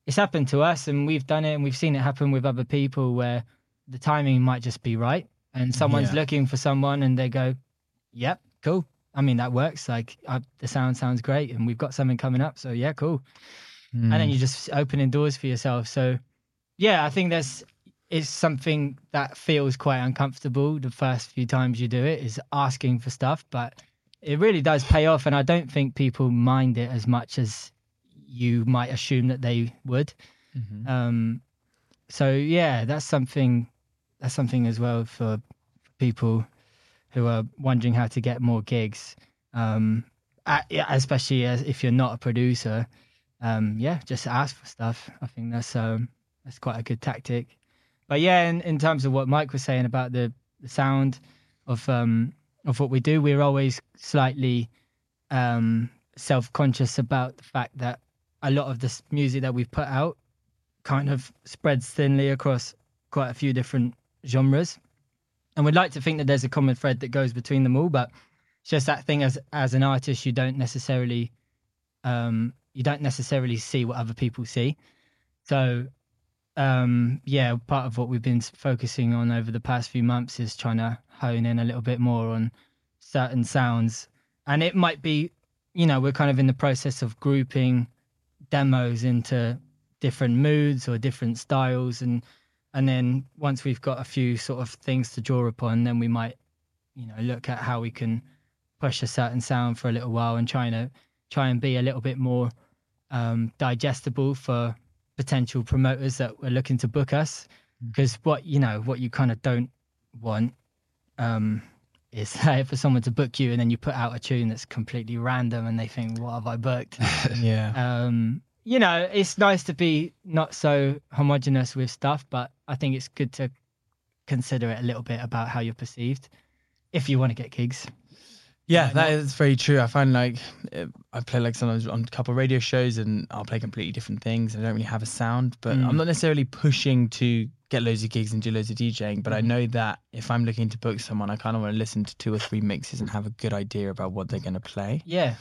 it's happened to us, and we've done it, and we've seen it happen with other people where the timing might just be right, and someone's yeah. looking for someone, and they go, "Yep, cool. I mean that works. Like I, the sound sounds great, and we've got something coming up. So yeah, cool." mm. and then hmm. you're just opening doors for yourself. So, yeah, I think that's is something that feels quite uncomfortable the first few times you do it is asking for stuff, but it really does pay off, and I don't think people mind it as much as you might assume that they would. Mm-hmm. Um, so yeah, that's something. That's something as well for people who are wondering how to get more gigs. Um, especially as if you're not a producer, um, yeah, just ask for stuff. I think that's um, that's quite a good tactic. But yeah, in, in terms of what Mike was saying about the, the sound of um, of what we do, we're always slightly um, self conscious about the fact that a lot of this music that we've put out kind of spreads thinly across quite a few different genres. And we'd like to think that there's a common thread that goes between them all, but it's just that thing as as an artist you don't necessarily um, you don't necessarily see what other people see. So, um, yeah, part of what we've been focusing on over the past few months is trying to hone in a little bit more on certain sounds. And it might be, you know, we're kind of in the process of grouping demos into different moods or different styles and and then once we've got a few sort of things to draw upon then we might you know look at how we can push a certain sound for a little while and trying to try and be a little bit more um, digestible for potential promoters that were looking to book us. Because mm. what you know, what you kind of don't want um, is for someone to book you and then you put out a tune that's completely random and they think, "What have I booked?" yeah. Um, you know, it's nice to be not so homogenous with stuff, but I think it's good to consider it a little bit about how you're perceived if you want to get gigs. Yeah, that is very true. I find like I play like sometimes on a couple of radio shows and I'll play completely different things. I don't really have a sound, but mm. I'm not necessarily pushing to get loads of gigs and do loads of DJing. But mm. I know that if I'm looking to book someone, I kind of want to listen to two or three mixes and have a good idea about what they're going to play. Yeah.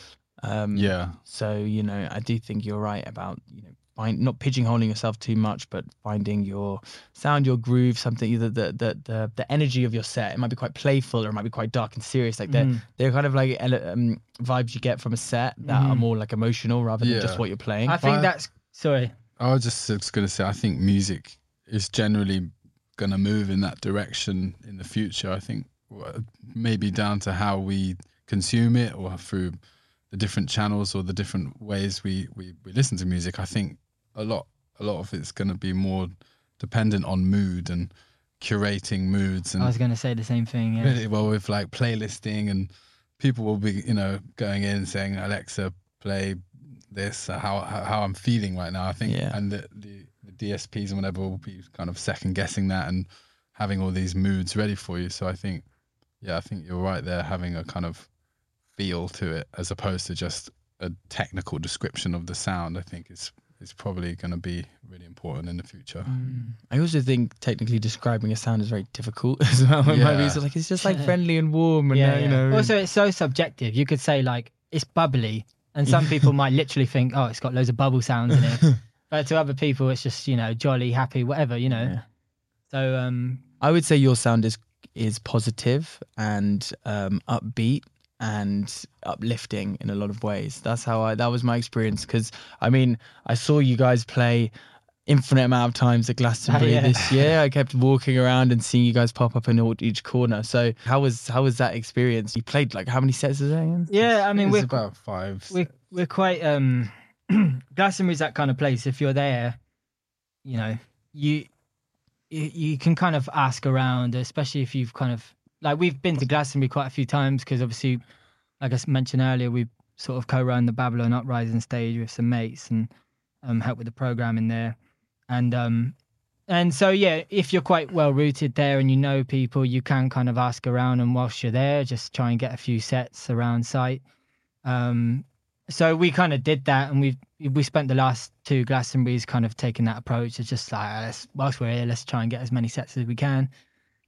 Um, yeah. So you know, I do think you're right about you know find not pigeonholing yourself too much, but finding your sound, your groove, something the the the the, the energy of your set. It might be quite playful or it might be quite dark and serious. Like they're mm. they're kind of like um, vibes you get from a set that mm. are more like emotional rather than yeah. just what you're playing. I think that's sorry. I was just, just going to say I think music is generally going to move in that direction in the future. I think maybe down to how we consume it or through the different channels or the different ways we we, we listen to music, I think a lot a lot of it's going to be more dependent on mood and curating moods and I was going to say the same thing. Yeah. really well with like playlisting and people will be you know going in saying Alexa play this uh, how how, how I'm feeling right now I think Yeah. and the, the the DSPs and whatever will be kind of second guessing that and having all these moods ready for you so I think yeah I think you're right there having a kind of feel to it as opposed to just a technical description of the sound I think is is probably going to be really important in the future I also think technically describing a sound is very difficult as well. It might be Yeah. so like it's just like friendly and warm and yeah, uh, you know. Also, it's so subjective. You could say like it's bubbly, and some people might literally think, oh, it's got loads of bubble sounds in it. but to other people, it's just you know jolly, happy, whatever. You know. Yeah. So um, I would say your sound is is positive and um, upbeat and uplifting in a lot of ways. That's how I. That was my experience because I mean I saw you guys play infinite amount of times at Glastonbury yeah. this year. I kept walking around and seeing you guys pop up in all, each corner. So how was how was that experience? You played like how many sets is that? Ian? yeah, I mean we're about five we're we're quite um Glastonbury's that kind of place. If you're there, you know, you you, you can kind of ask around, especially if you've kind of like we've been to Glastonbury quite a few times because obviously, like I mentioned earlier, we sort of co-run the Babylon Uprising stage with some mates and um, help with the program in there, and um and so yeah, if you're quite well rooted there and you know people, you can kind of ask around, and whilst you're there, just try and get a few sets around site. Um, so we kind of did that, and we we spent the last two Glastonbury's kind of taking that approach. It's just like let's whilst we're here, let's try and get as many sets as we can,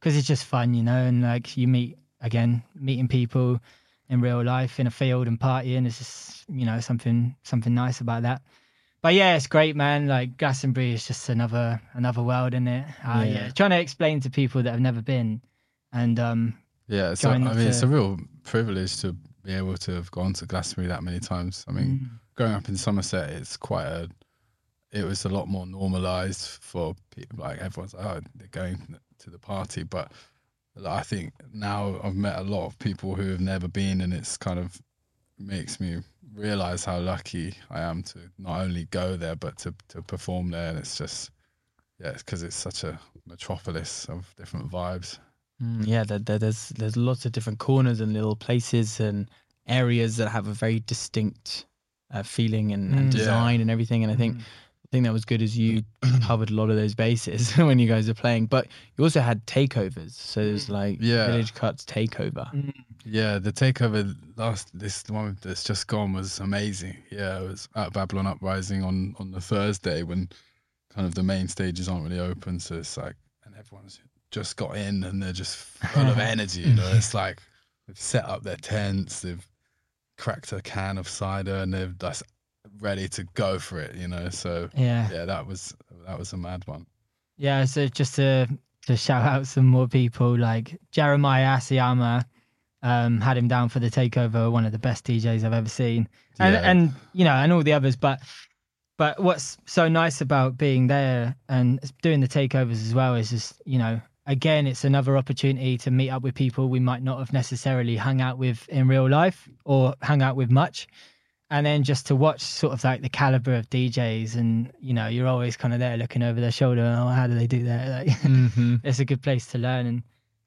because it's just fun, you know. And like you meet again, meeting people in real life in a field and partying is just you know something something nice about that. But yeah, it's great, man. Like Glastonbury is just another another world, in it? Uh, yeah. Yeah. trying to explain to people that have never been, and um, Yeah, so I mean, not it's a real privilege to be able to have gone to Glastonbury that many times. I mean, Mm. growing up in Somerset, it's quite a. It was a lot more normalised for people. Like everyone's, oh, they're going to the party, but I think now I've met a lot of people who have never been, and it's kind of makes me realise how lucky I am to not only go there but to to perform there. And it's just, yeah, it's because it's such a metropolis of different vibes. Mm, yeah, there, there, there's there's lots of different corners and little places and areas that have a very distinct uh, feeling and, and Mm. Yeah. design and everything. And I think the thing that was good is you covered a lot of those bases when you guys were playing, but you also had takeovers. So there's like Yeah. Village Cuts takeover. Mm. Yeah, the takeover last this one that's just gone was amazing. Yeah, it was at Babylon Uprising on on the Thursday when kind of the main stages aren't really open, so it's like and everyone's just got in and they're just full of energy. You know, it's like they've set up their tents, they've cracked a can of cider, and they've just ready to go for it. You know, so yeah. yeah, that was that was a mad one. Yeah, so just to to shout out some more people like Jeremiah Asiamah, um, had him down for the takeover, one of the best DJs I've ever seen. And Yeah. and you know, and all the others, but but what's so nice about being there and doing the takeovers as well is just, you know, again, it's another opportunity to meet up with people we might not have necessarily hung out with in real life or hung out with much. And then just to watch sort of like the caliber of DJs, and you know, you're always kind of there looking over their shoulder. Oh, how do they do that? Like, Mm-hmm. it's a good place to learn. And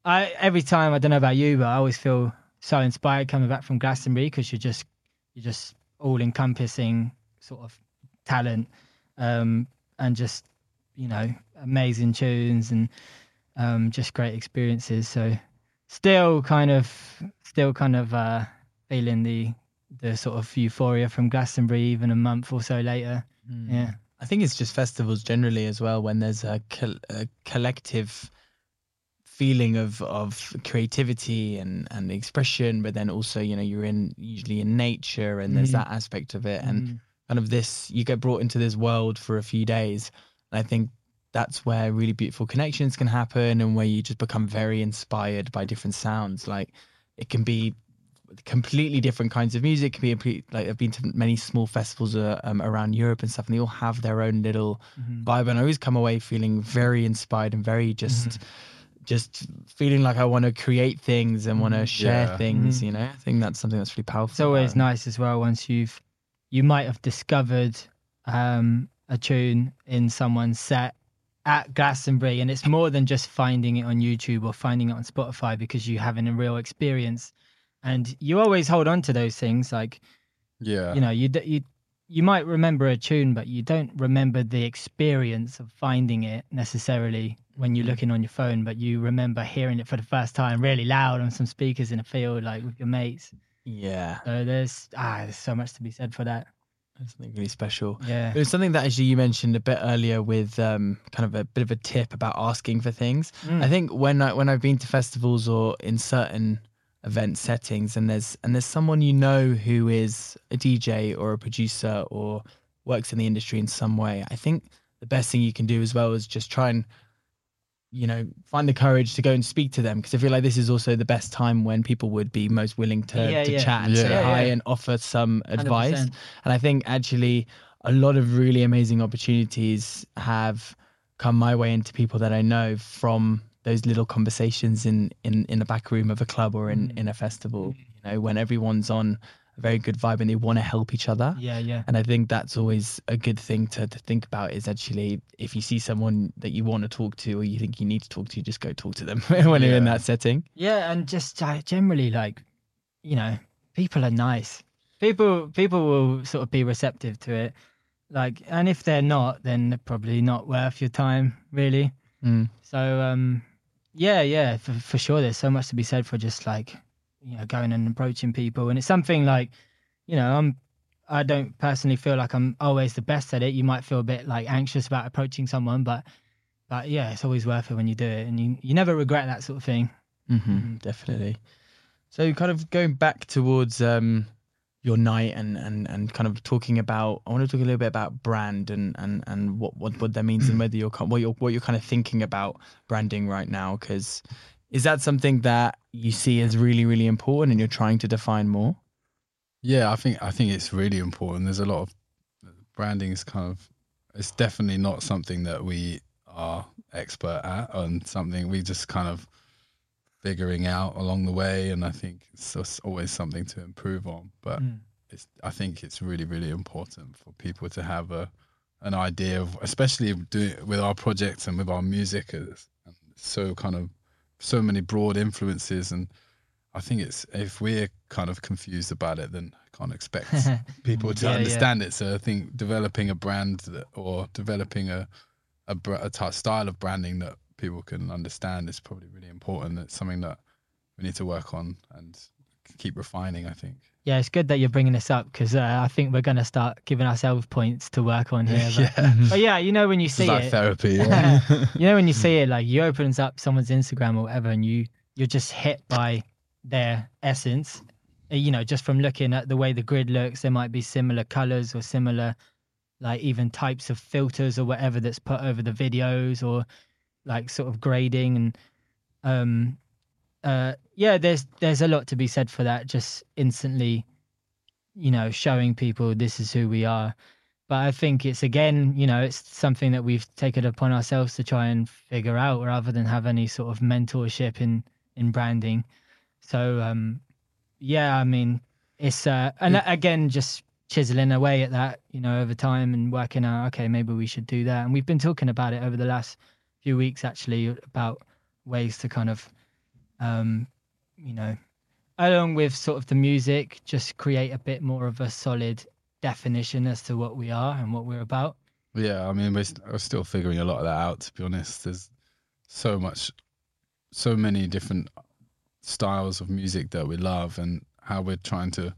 I every time I don't know about you, but I always feel so inspired coming back from Glastonbury because you're just you're just all encompassing sort of talent um, and just you know amazing tunes and um, just great experiences. So still kind of still kind of uh, feeling the the sort of euphoria from Glastonbury even a month or so later. Yeah. I think it's just festivals generally as well when there's a, col- a collective feeling of of creativity and and expression, but then also you know you're in usually in nature and there's Mhm. that aspect of it, and Mm. kind of this you get brought into this world for a few days, and I think that's where really beautiful connections can happen and where you just become very inspired by different sounds. Like it can be completely different kinds of music. Can be like I've been to many small festivals uh, um, around Europe and stuff, and they all have their own little Mhm. vibe. And I always come away feeling very inspired and very just just feeling like I want to create things and want to share Yeah. things. Mhm. You know, I think that's something that's really powerful. It's always nice as well once you've you might have discovered um, a tune in someone's set at Glastonbury, and it's more than just finding it on YouTube or finding it on Spotify because you're having a real experience. And you always hold on to those things, like Yeah. you know, you d- you you might remember a tune, but you don't remember the experience of finding it necessarily when you're looking on your phone. But you remember hearing it for the first time, really loud on some speakers in a field, like with your mates. Yeah, So there's ah, there's so much to be said for that. that's something really special. Yeah. It was something that actually you mentioned a bit earlier with um, kind of a bit of a tip about asking for things. Mm. I think when I when I've been to festivals or in certain event settings and there's and there's someone you know who is a DJ or a producer or works in the industry in some way, I think the best thing you can do as well is just try and you know find the courage to go and speak to them because I feel like this is also the best time when people would be most willing to, Yeah, to yeah. chat and Yeah. say Yeah, hi yeah. and offer some advice. 100%. And I think actually a lot of really amazing opportunities have come my way into people that I know from those little conversations in in in the back room of a club or in Mm. in a festival. You know, when everyone's on a very good vibe and they want to help each other. Yeah, yeah. And I think that's always a good thing to, to think about is actually if you see someone that you want to talk to or you think you need to talk to, just go talk to them when you're in that setting. Yeah, and just uh, generally like, you know, people are nice. People people will sort of be receptive to it. Like, and if they're not, then they're probably not worth your time, really. Mm. So, um, yeah, yeah, for, for sure. There's so much to be said for just like, you know, going and approaching people, and it's something like, you know, I'm. I don't personally feel like I'm always the best at it. You might feel a bit like anxious about approaching someone, but, but yeah, it's always worth it when you do it, and you you never regret that sort of thing. hmm Mhm. definitely. So, kind of going back towards um, your night and, and, and kind of talking about, I want to talk a little bit about brand and, and, and what, what, what that means and mm. whether you're what you're what you're kind of thinking about branding right now. Because is that something that you see as really really important and you're trying to define more? Yeah, I think I think it's really important. There's a lot of branding is kind of it's definitely not something that we are expert at and something we just kind of figuring out along the way and I think it's always something to improve on. But Mm. it's I think it's really really important for people to have a an idea of especially doing with our projects and with our music it's so kind of so many broad influences and I think it's if we're kind of confused about it then I can't expect people to Yeah, yeah. understand it so I think developing a brand that, or developing a a, a style of branding that people can understand is probably really important it's something that we need to work on and keep refining I think Yeah, it's good that you're bringing this up because uh, I think we're going to start giving ourselves points to work on here. But yeah but yeah, you know when you it's see like it, therapy yeah. you know when you see it, like you opens up someone's Instagram or whatever, and you you're just hit by their essence. Uh, You know, just from looking at the way the grid looks, there might be similar colors or similar, like even types of filters or whatever that's put over the videos or like sort of grading and um uh yeah there's there's a lot to be said for that just instantly you know showing people this is who we are. But i think it's again you know it's something that we've taken upon ourselves to try and figure out rather than have any sort of mentorship in in branding. So um yeah i mean it's uh and again just chiseling away at that you know over time and working out okay maybe we should do that. And we've been talking about it over the last few weeks actually about ways to kind of um you know along with sort of the music just create a bit more of a solid definition as to what we are and what we're about Yeah, I mean, we're, we're still figuring a lot of that out. To be honest, there's so much, so many different styles of music that we love, and how we're trying to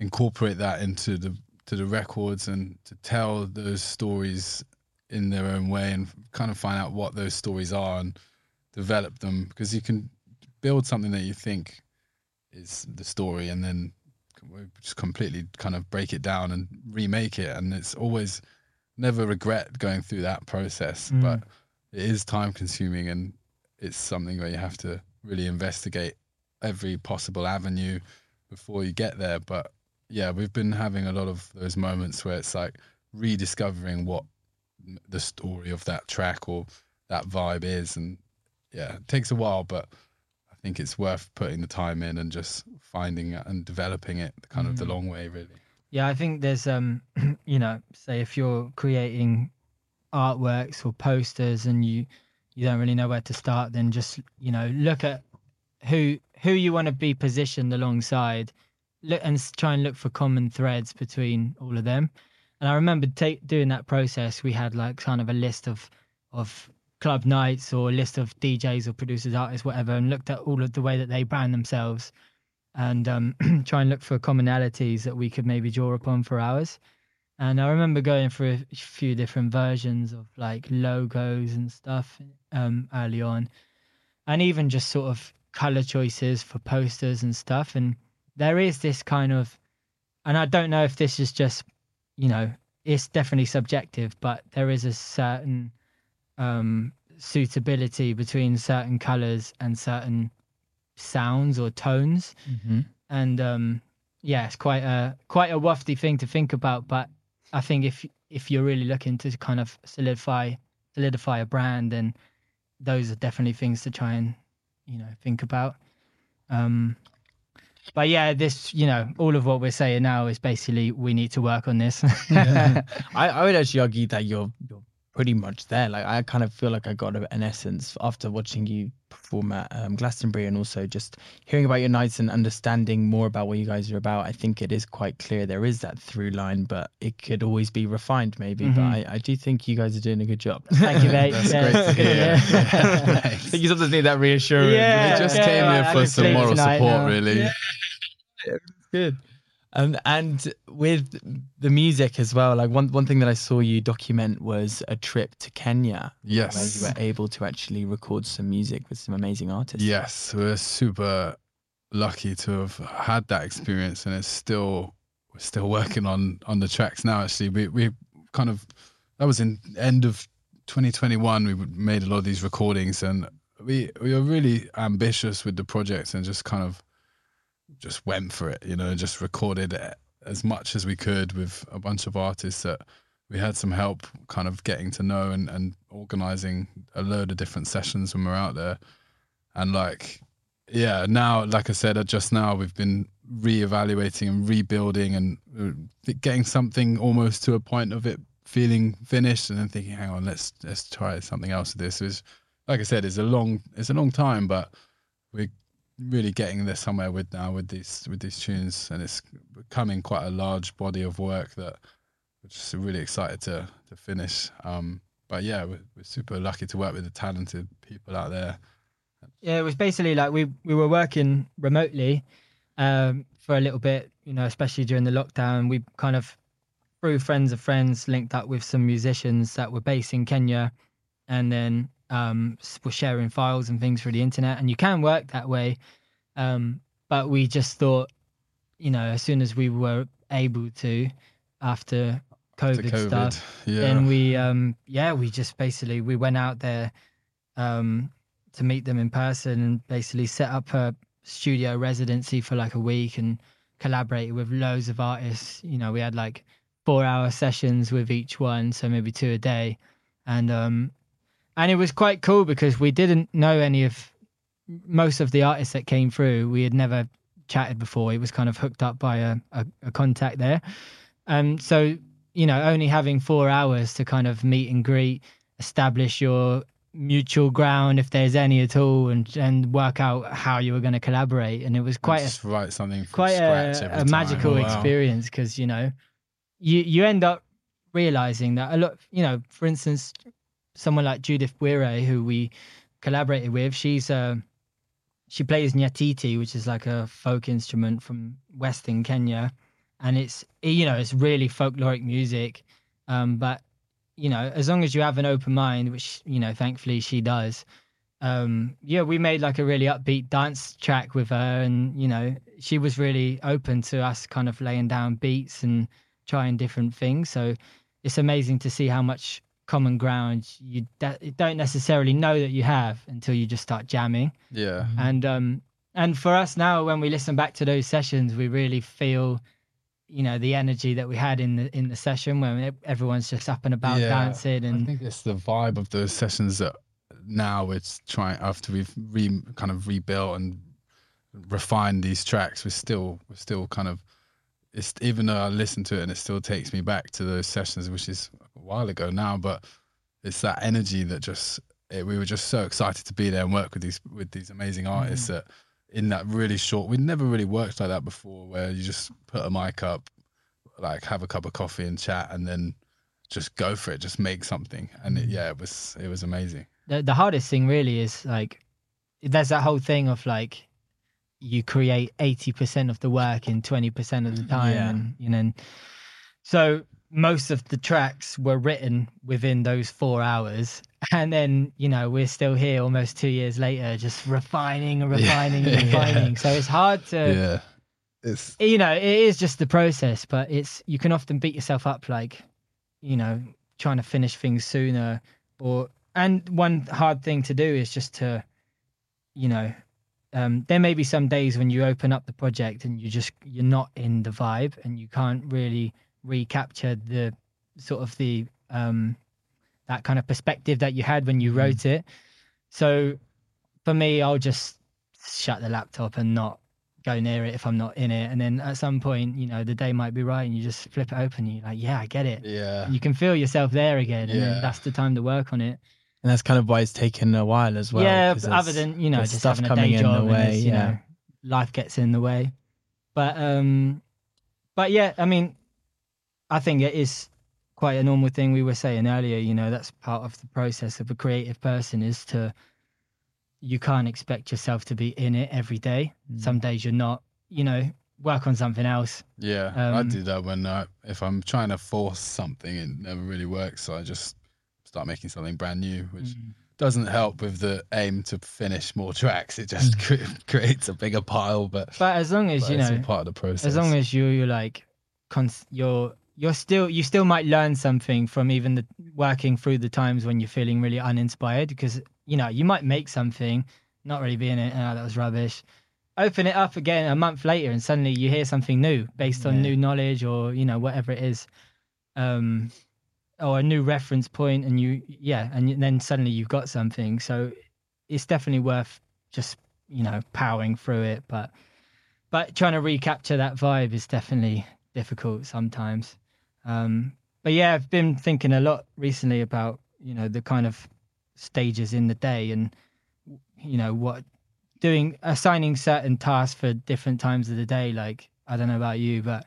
incorporate that into the to the records and to tell those stories in their own way, and kind of find out what those stories are and develop them. Because you can build something that you think is the story, and then just completely kind of break it down and remake it, and it's always never regret going through that process, Mm. but it is time consuming and it's something where you have to really investigate every possible avenue before you get there. But yeah, we've been having a lot of those moments where it's like rediscovering what the story of that track or that vibe is and yeah, it takes a while, but I think it's worth putting the time in and just finding it and developing it kind of the Mm. long way, really. Yeah, I think there's um, you know, say if you're creating artworks or posters and you you don't really know where to start, then just you know look at who who you want to be positioned alongside, look and try and look for common threads between all of them. And I remember ta- doing that process. We had like kind of a list of of club nights or a list of DJs or producers, artists, whatever, and looked at all of the way that they brand themselves and um, try and look for commonalities that we could maybe draw upon for ours. And I remember going through a few different versions of like logos and stuff um, early on, and even just sort of color choices for posters and stuff. And there is this kind of, and I don't know if this is just, you know, it's definitely subjective, but there is a certain um, suitability between certain colors and certain sounds or tones Mm-hmm. and um yeah it's quite a quite a wafty thing to think about but i think if if you're really looking to kind of solidify solidify a brand then those are definitely things to try and you know think about um but yeah this you know all of what we're saying now is basically we need to work on this I, I would actually argue that you're you're pretty much there. Like I kind of feel like I got an essence after watching you perform at um, Glastonbury and also just hearing about your nights and understanding more about what you guys are about. I think it is quite clear there is that through line, but it could always be refined maybe. But Mhm. I, I do think you guys are doing a good job. thank you mate That's Yeah, great to hear. hear. I think you sometimes need that reassurance. Yeah. we just yeah, came well, here I for some moral tonight support, now. really. Yeah. good. Um, and with the music as well, like one one thing that I saw you document was a trip to Kenya where Yes. you were able to actually record some music with some amazing artists. Yes, we're super lucky to have had that experience, and it's still we're still working on on the tracks now. Actually, we we kind of that was in end of 2021. We made a lot of these recordings, and we we were really ambitious with the project, and just kind of just went for it. You know, just recorded as much as we could with a bunch of artists that we had some help kind of getting to know and, and organizing a load of different sessions when we're out there and like yeah now like i said uh, just now we've been reevaluating and rebuilding and uh, getting something almost to a point of it feeling finished and then thinking hang on let's let's try something else with this is like i said it's a long it's a long time but we're really getting there somewhere with now with these with these tunes. And it's becoming quite a large body of work that we're just really excited to to finish. Um but yeah we're, we're super lucky to work with the talented people out there. Yeah, it was basically like we we were working remotely um, for a little bit, you know, especially during the lockdown. We kind of through friends of friends linked up with some musicians that were based in Kenya, and then um, were sharing files and things through the internet. And you can work that way, um, but we just thought, you know, as soon as we were able to, after COVID, covid stuff, yeah then we um yeah we just basically we went out there um to meet them in person and basically set up a studio residency for like a week and collaborated with loads of artists you know we had like four hour sessions with each one so maybe two a day and um and it was quite cool because we didn't know any of most of the artists that came through we had never chatted before it was kind of hooked up by a, a, a contact there um so you know, only having four hours to kind of meet and greet, establish your mutual ground if there's any at all, and and work out how you were going to collaborate. And it was quite a, write something from quite a, a magical Oh, wow. experience because you know, you you end up realizing that a lot. You know, for instance, someone like Judith Bwire, who we collaborated with, she's uh, she plays nyatiti, which is like a folk instrument from Western Kenya, and it's you know it's really folkloric music, um, but you know as long as you have an open mind, which you know thankfully she does, um, yeah, we made like a really upbeat dance track with her, and you know she was really open to us kind of laying down beats and trying different things. So it's amazing to see how much common ground you de- don't necessarily know that you have until you just start jamming. Yeah. And um and for us now when we listen back to those sessions we really feel you know the energy that we had in the in the session when e- everyone's just up and about Yeah, dancing and I think it's the vibe of those sessions that now it's trying after we've re, kind of rebuilt and refined these tracks. We're still we're still kind of it's even though I listen to it and it still takes me back to those sessions, which is a while ago now, but it's that energy that just it, we were just so excited to be there and work with these with these amazing mm-hmm. artists that in that really short we'd never really worked like that before where you just put a mic up like have a cup of coffee and chat and then just go for it just make something. And it, mm-hmm. yeah it was it was amazing. The, the hardest thing really is like there's that whole thing of like you create 80% of the work in 20% of the time Yeah. and you know so most of the tracks were written within those four hours and then you know we're still here almost two years later just refining and refining and Yeah. refining so it's hard to yeah it's you know it is just the process but it's you can often beat yourself up like you know trying to finish things sooner or and one hard thing to do is just to you know um, there may be some days when you open up the project and you just you're not in the vibe and you can't really recapture the sort of the um that kind of perspective that you had when you wrote it. So for me i'll just shut the laptop and not go near it if i'm not in it. And then at some point you know the day might be right and you just flip it open and you're like yeah i get it. Yeah. You can feel yourself there again and Yeah. then that's the time to work on it And that's kind of why it's taken a while as well. Yeah, other than you know just stuff having a coming day in the job and way, you yeah. know life gets in the way but um but yeah i mean i think it is quite a normal thing we were saying earlier you know that's part of the process of a creative person is to you can't expect yourself to be in it every day Mm. some days you're not you know work on something else Yeah, I Um, do that when I, if I'm trying to force something, it never really works. So I just start making something brand new, which Mm. doesn't help with the aim to finish more tracks. It just cre- creates a bigger pile, but, but as long as you know part of the process. as long as you you're like cons- you're you're still you still might learn something from even the working through the times when you're feeling really uninspired because you know you might make something not really being it oh that was rubbish open it up again a month later and suddenly you hear something new based on Yeah. new knowledge or you know whatever it is um or a new reference point and you yeah and then suddenly you've got something. So it's definitely worth just you know powering through it. But but trying to recapture that vibe is definitely difficult sometimes. Um but yeah i've been thinking a lot recently about you know the kind of stages in the day and you know what doing assigning certain tasks for different times of the day. Like i don't know about you but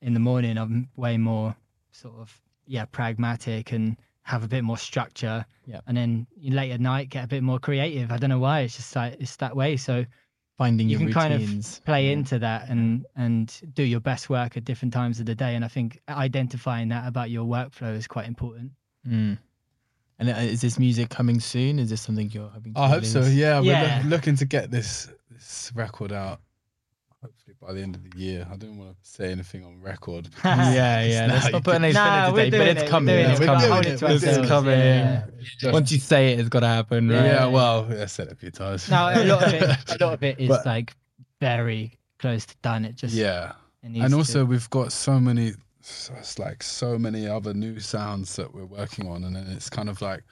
in the morning i'm way more sort of yeah pragmatic and have a bit more structure Yeah. and then late at night get a bit more creative i don't know why it's just like it's that way so finding you your can kind of play Yeah. into that and and do your best work at different times of the day and i think identifying that about your workflow is quite important Mm. And uh, is this music coming soon? Is this something you're hoping? To I hope so. release? Yeah, we're Yeah. loo- looking to get this this record out. Hopefully by the end of the year. I don't want to say anything on record. yeah, yeah. now Let's not put can- anything Nah, we're today, but doing it's it, we're coming. doing It's it, we're coming. doing it, This we're is doing it. coming. Once you say it, it's got to happen, right? yeah, well, I said it a few times. no a lot of it a lot of it is But- like very close to done it just yeah. it needs and to- also we've got so many so it's like so many other new sounds that we're working on and then it's kind of like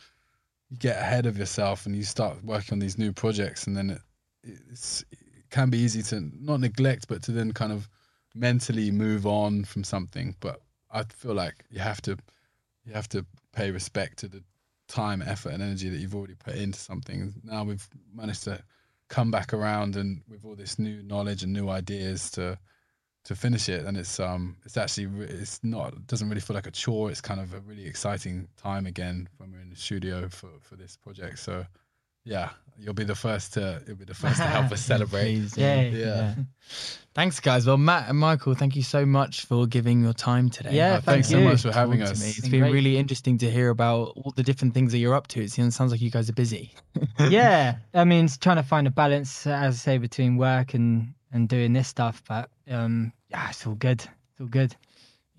you get ahead of yourself and you start working on these new projects and then it it's, it can be easy to not neglect but to then kind of mentally move on from something. But i feel like you have to you have to pay respect to the time effort and energy that you've already put into something. Now we've managed to come back around and with all this new knowledge and new ideas to to finish it. And it's um it's actually it's not it doesn't really feel like a chore. It's kind of a really exciting time again when we're in the studio for for this project. So yeah you'll be the first to you'll be the first to help us celebrate Yeah, Yeah. Thanks, guys. Well, Matt and Michael, thank you so much for giving your time today. Yeah, Oh, thanks thank so much for having Talk us me. It's Been been great. really interesting to hear about all the different things that you're up to. It sounds like you guys are busy. yeah i mean it's trying to find a balance as i say between work and and doing this stuff but um yeah it's all good it's all good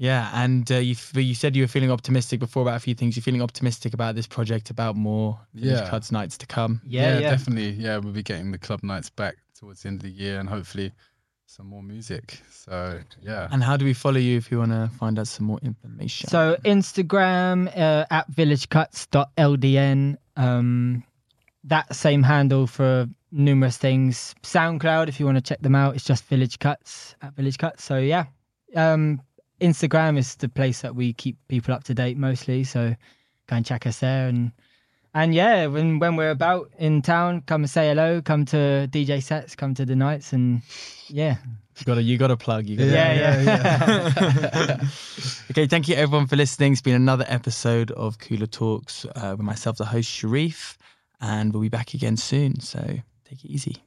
Yeah, and uh, you f- you said you were feeling optimistic before about a few things. You're feeling optimistic about this project, about more finished Yeah. cuts nights to come. yeah yeah, definitely yeah we'll be getting the club nights back towards the end of the year and hopefully some more music so yeah And how do we follow you if you want to find out some more information? So Instagram uh, at villagecuts.ldn. Um, that same handle for numerous things. SoundCloud, if you want to check them out, it's just Village Cuts at Village Cuts. So yeah, um, Instagram is the place that we keep people up to date mostly. So go and check us there and. And yeah, when when we're about in town, come say hello. Come to DJ sets. Come to the nights, and yeah, You got to you got to plug. You gotta, Yeah, yeah, okay, thank you everyone for listening. It's been another episode of KULA Talks uh, with myself, the host Sherief, and we'll be back again soon. So take it easy.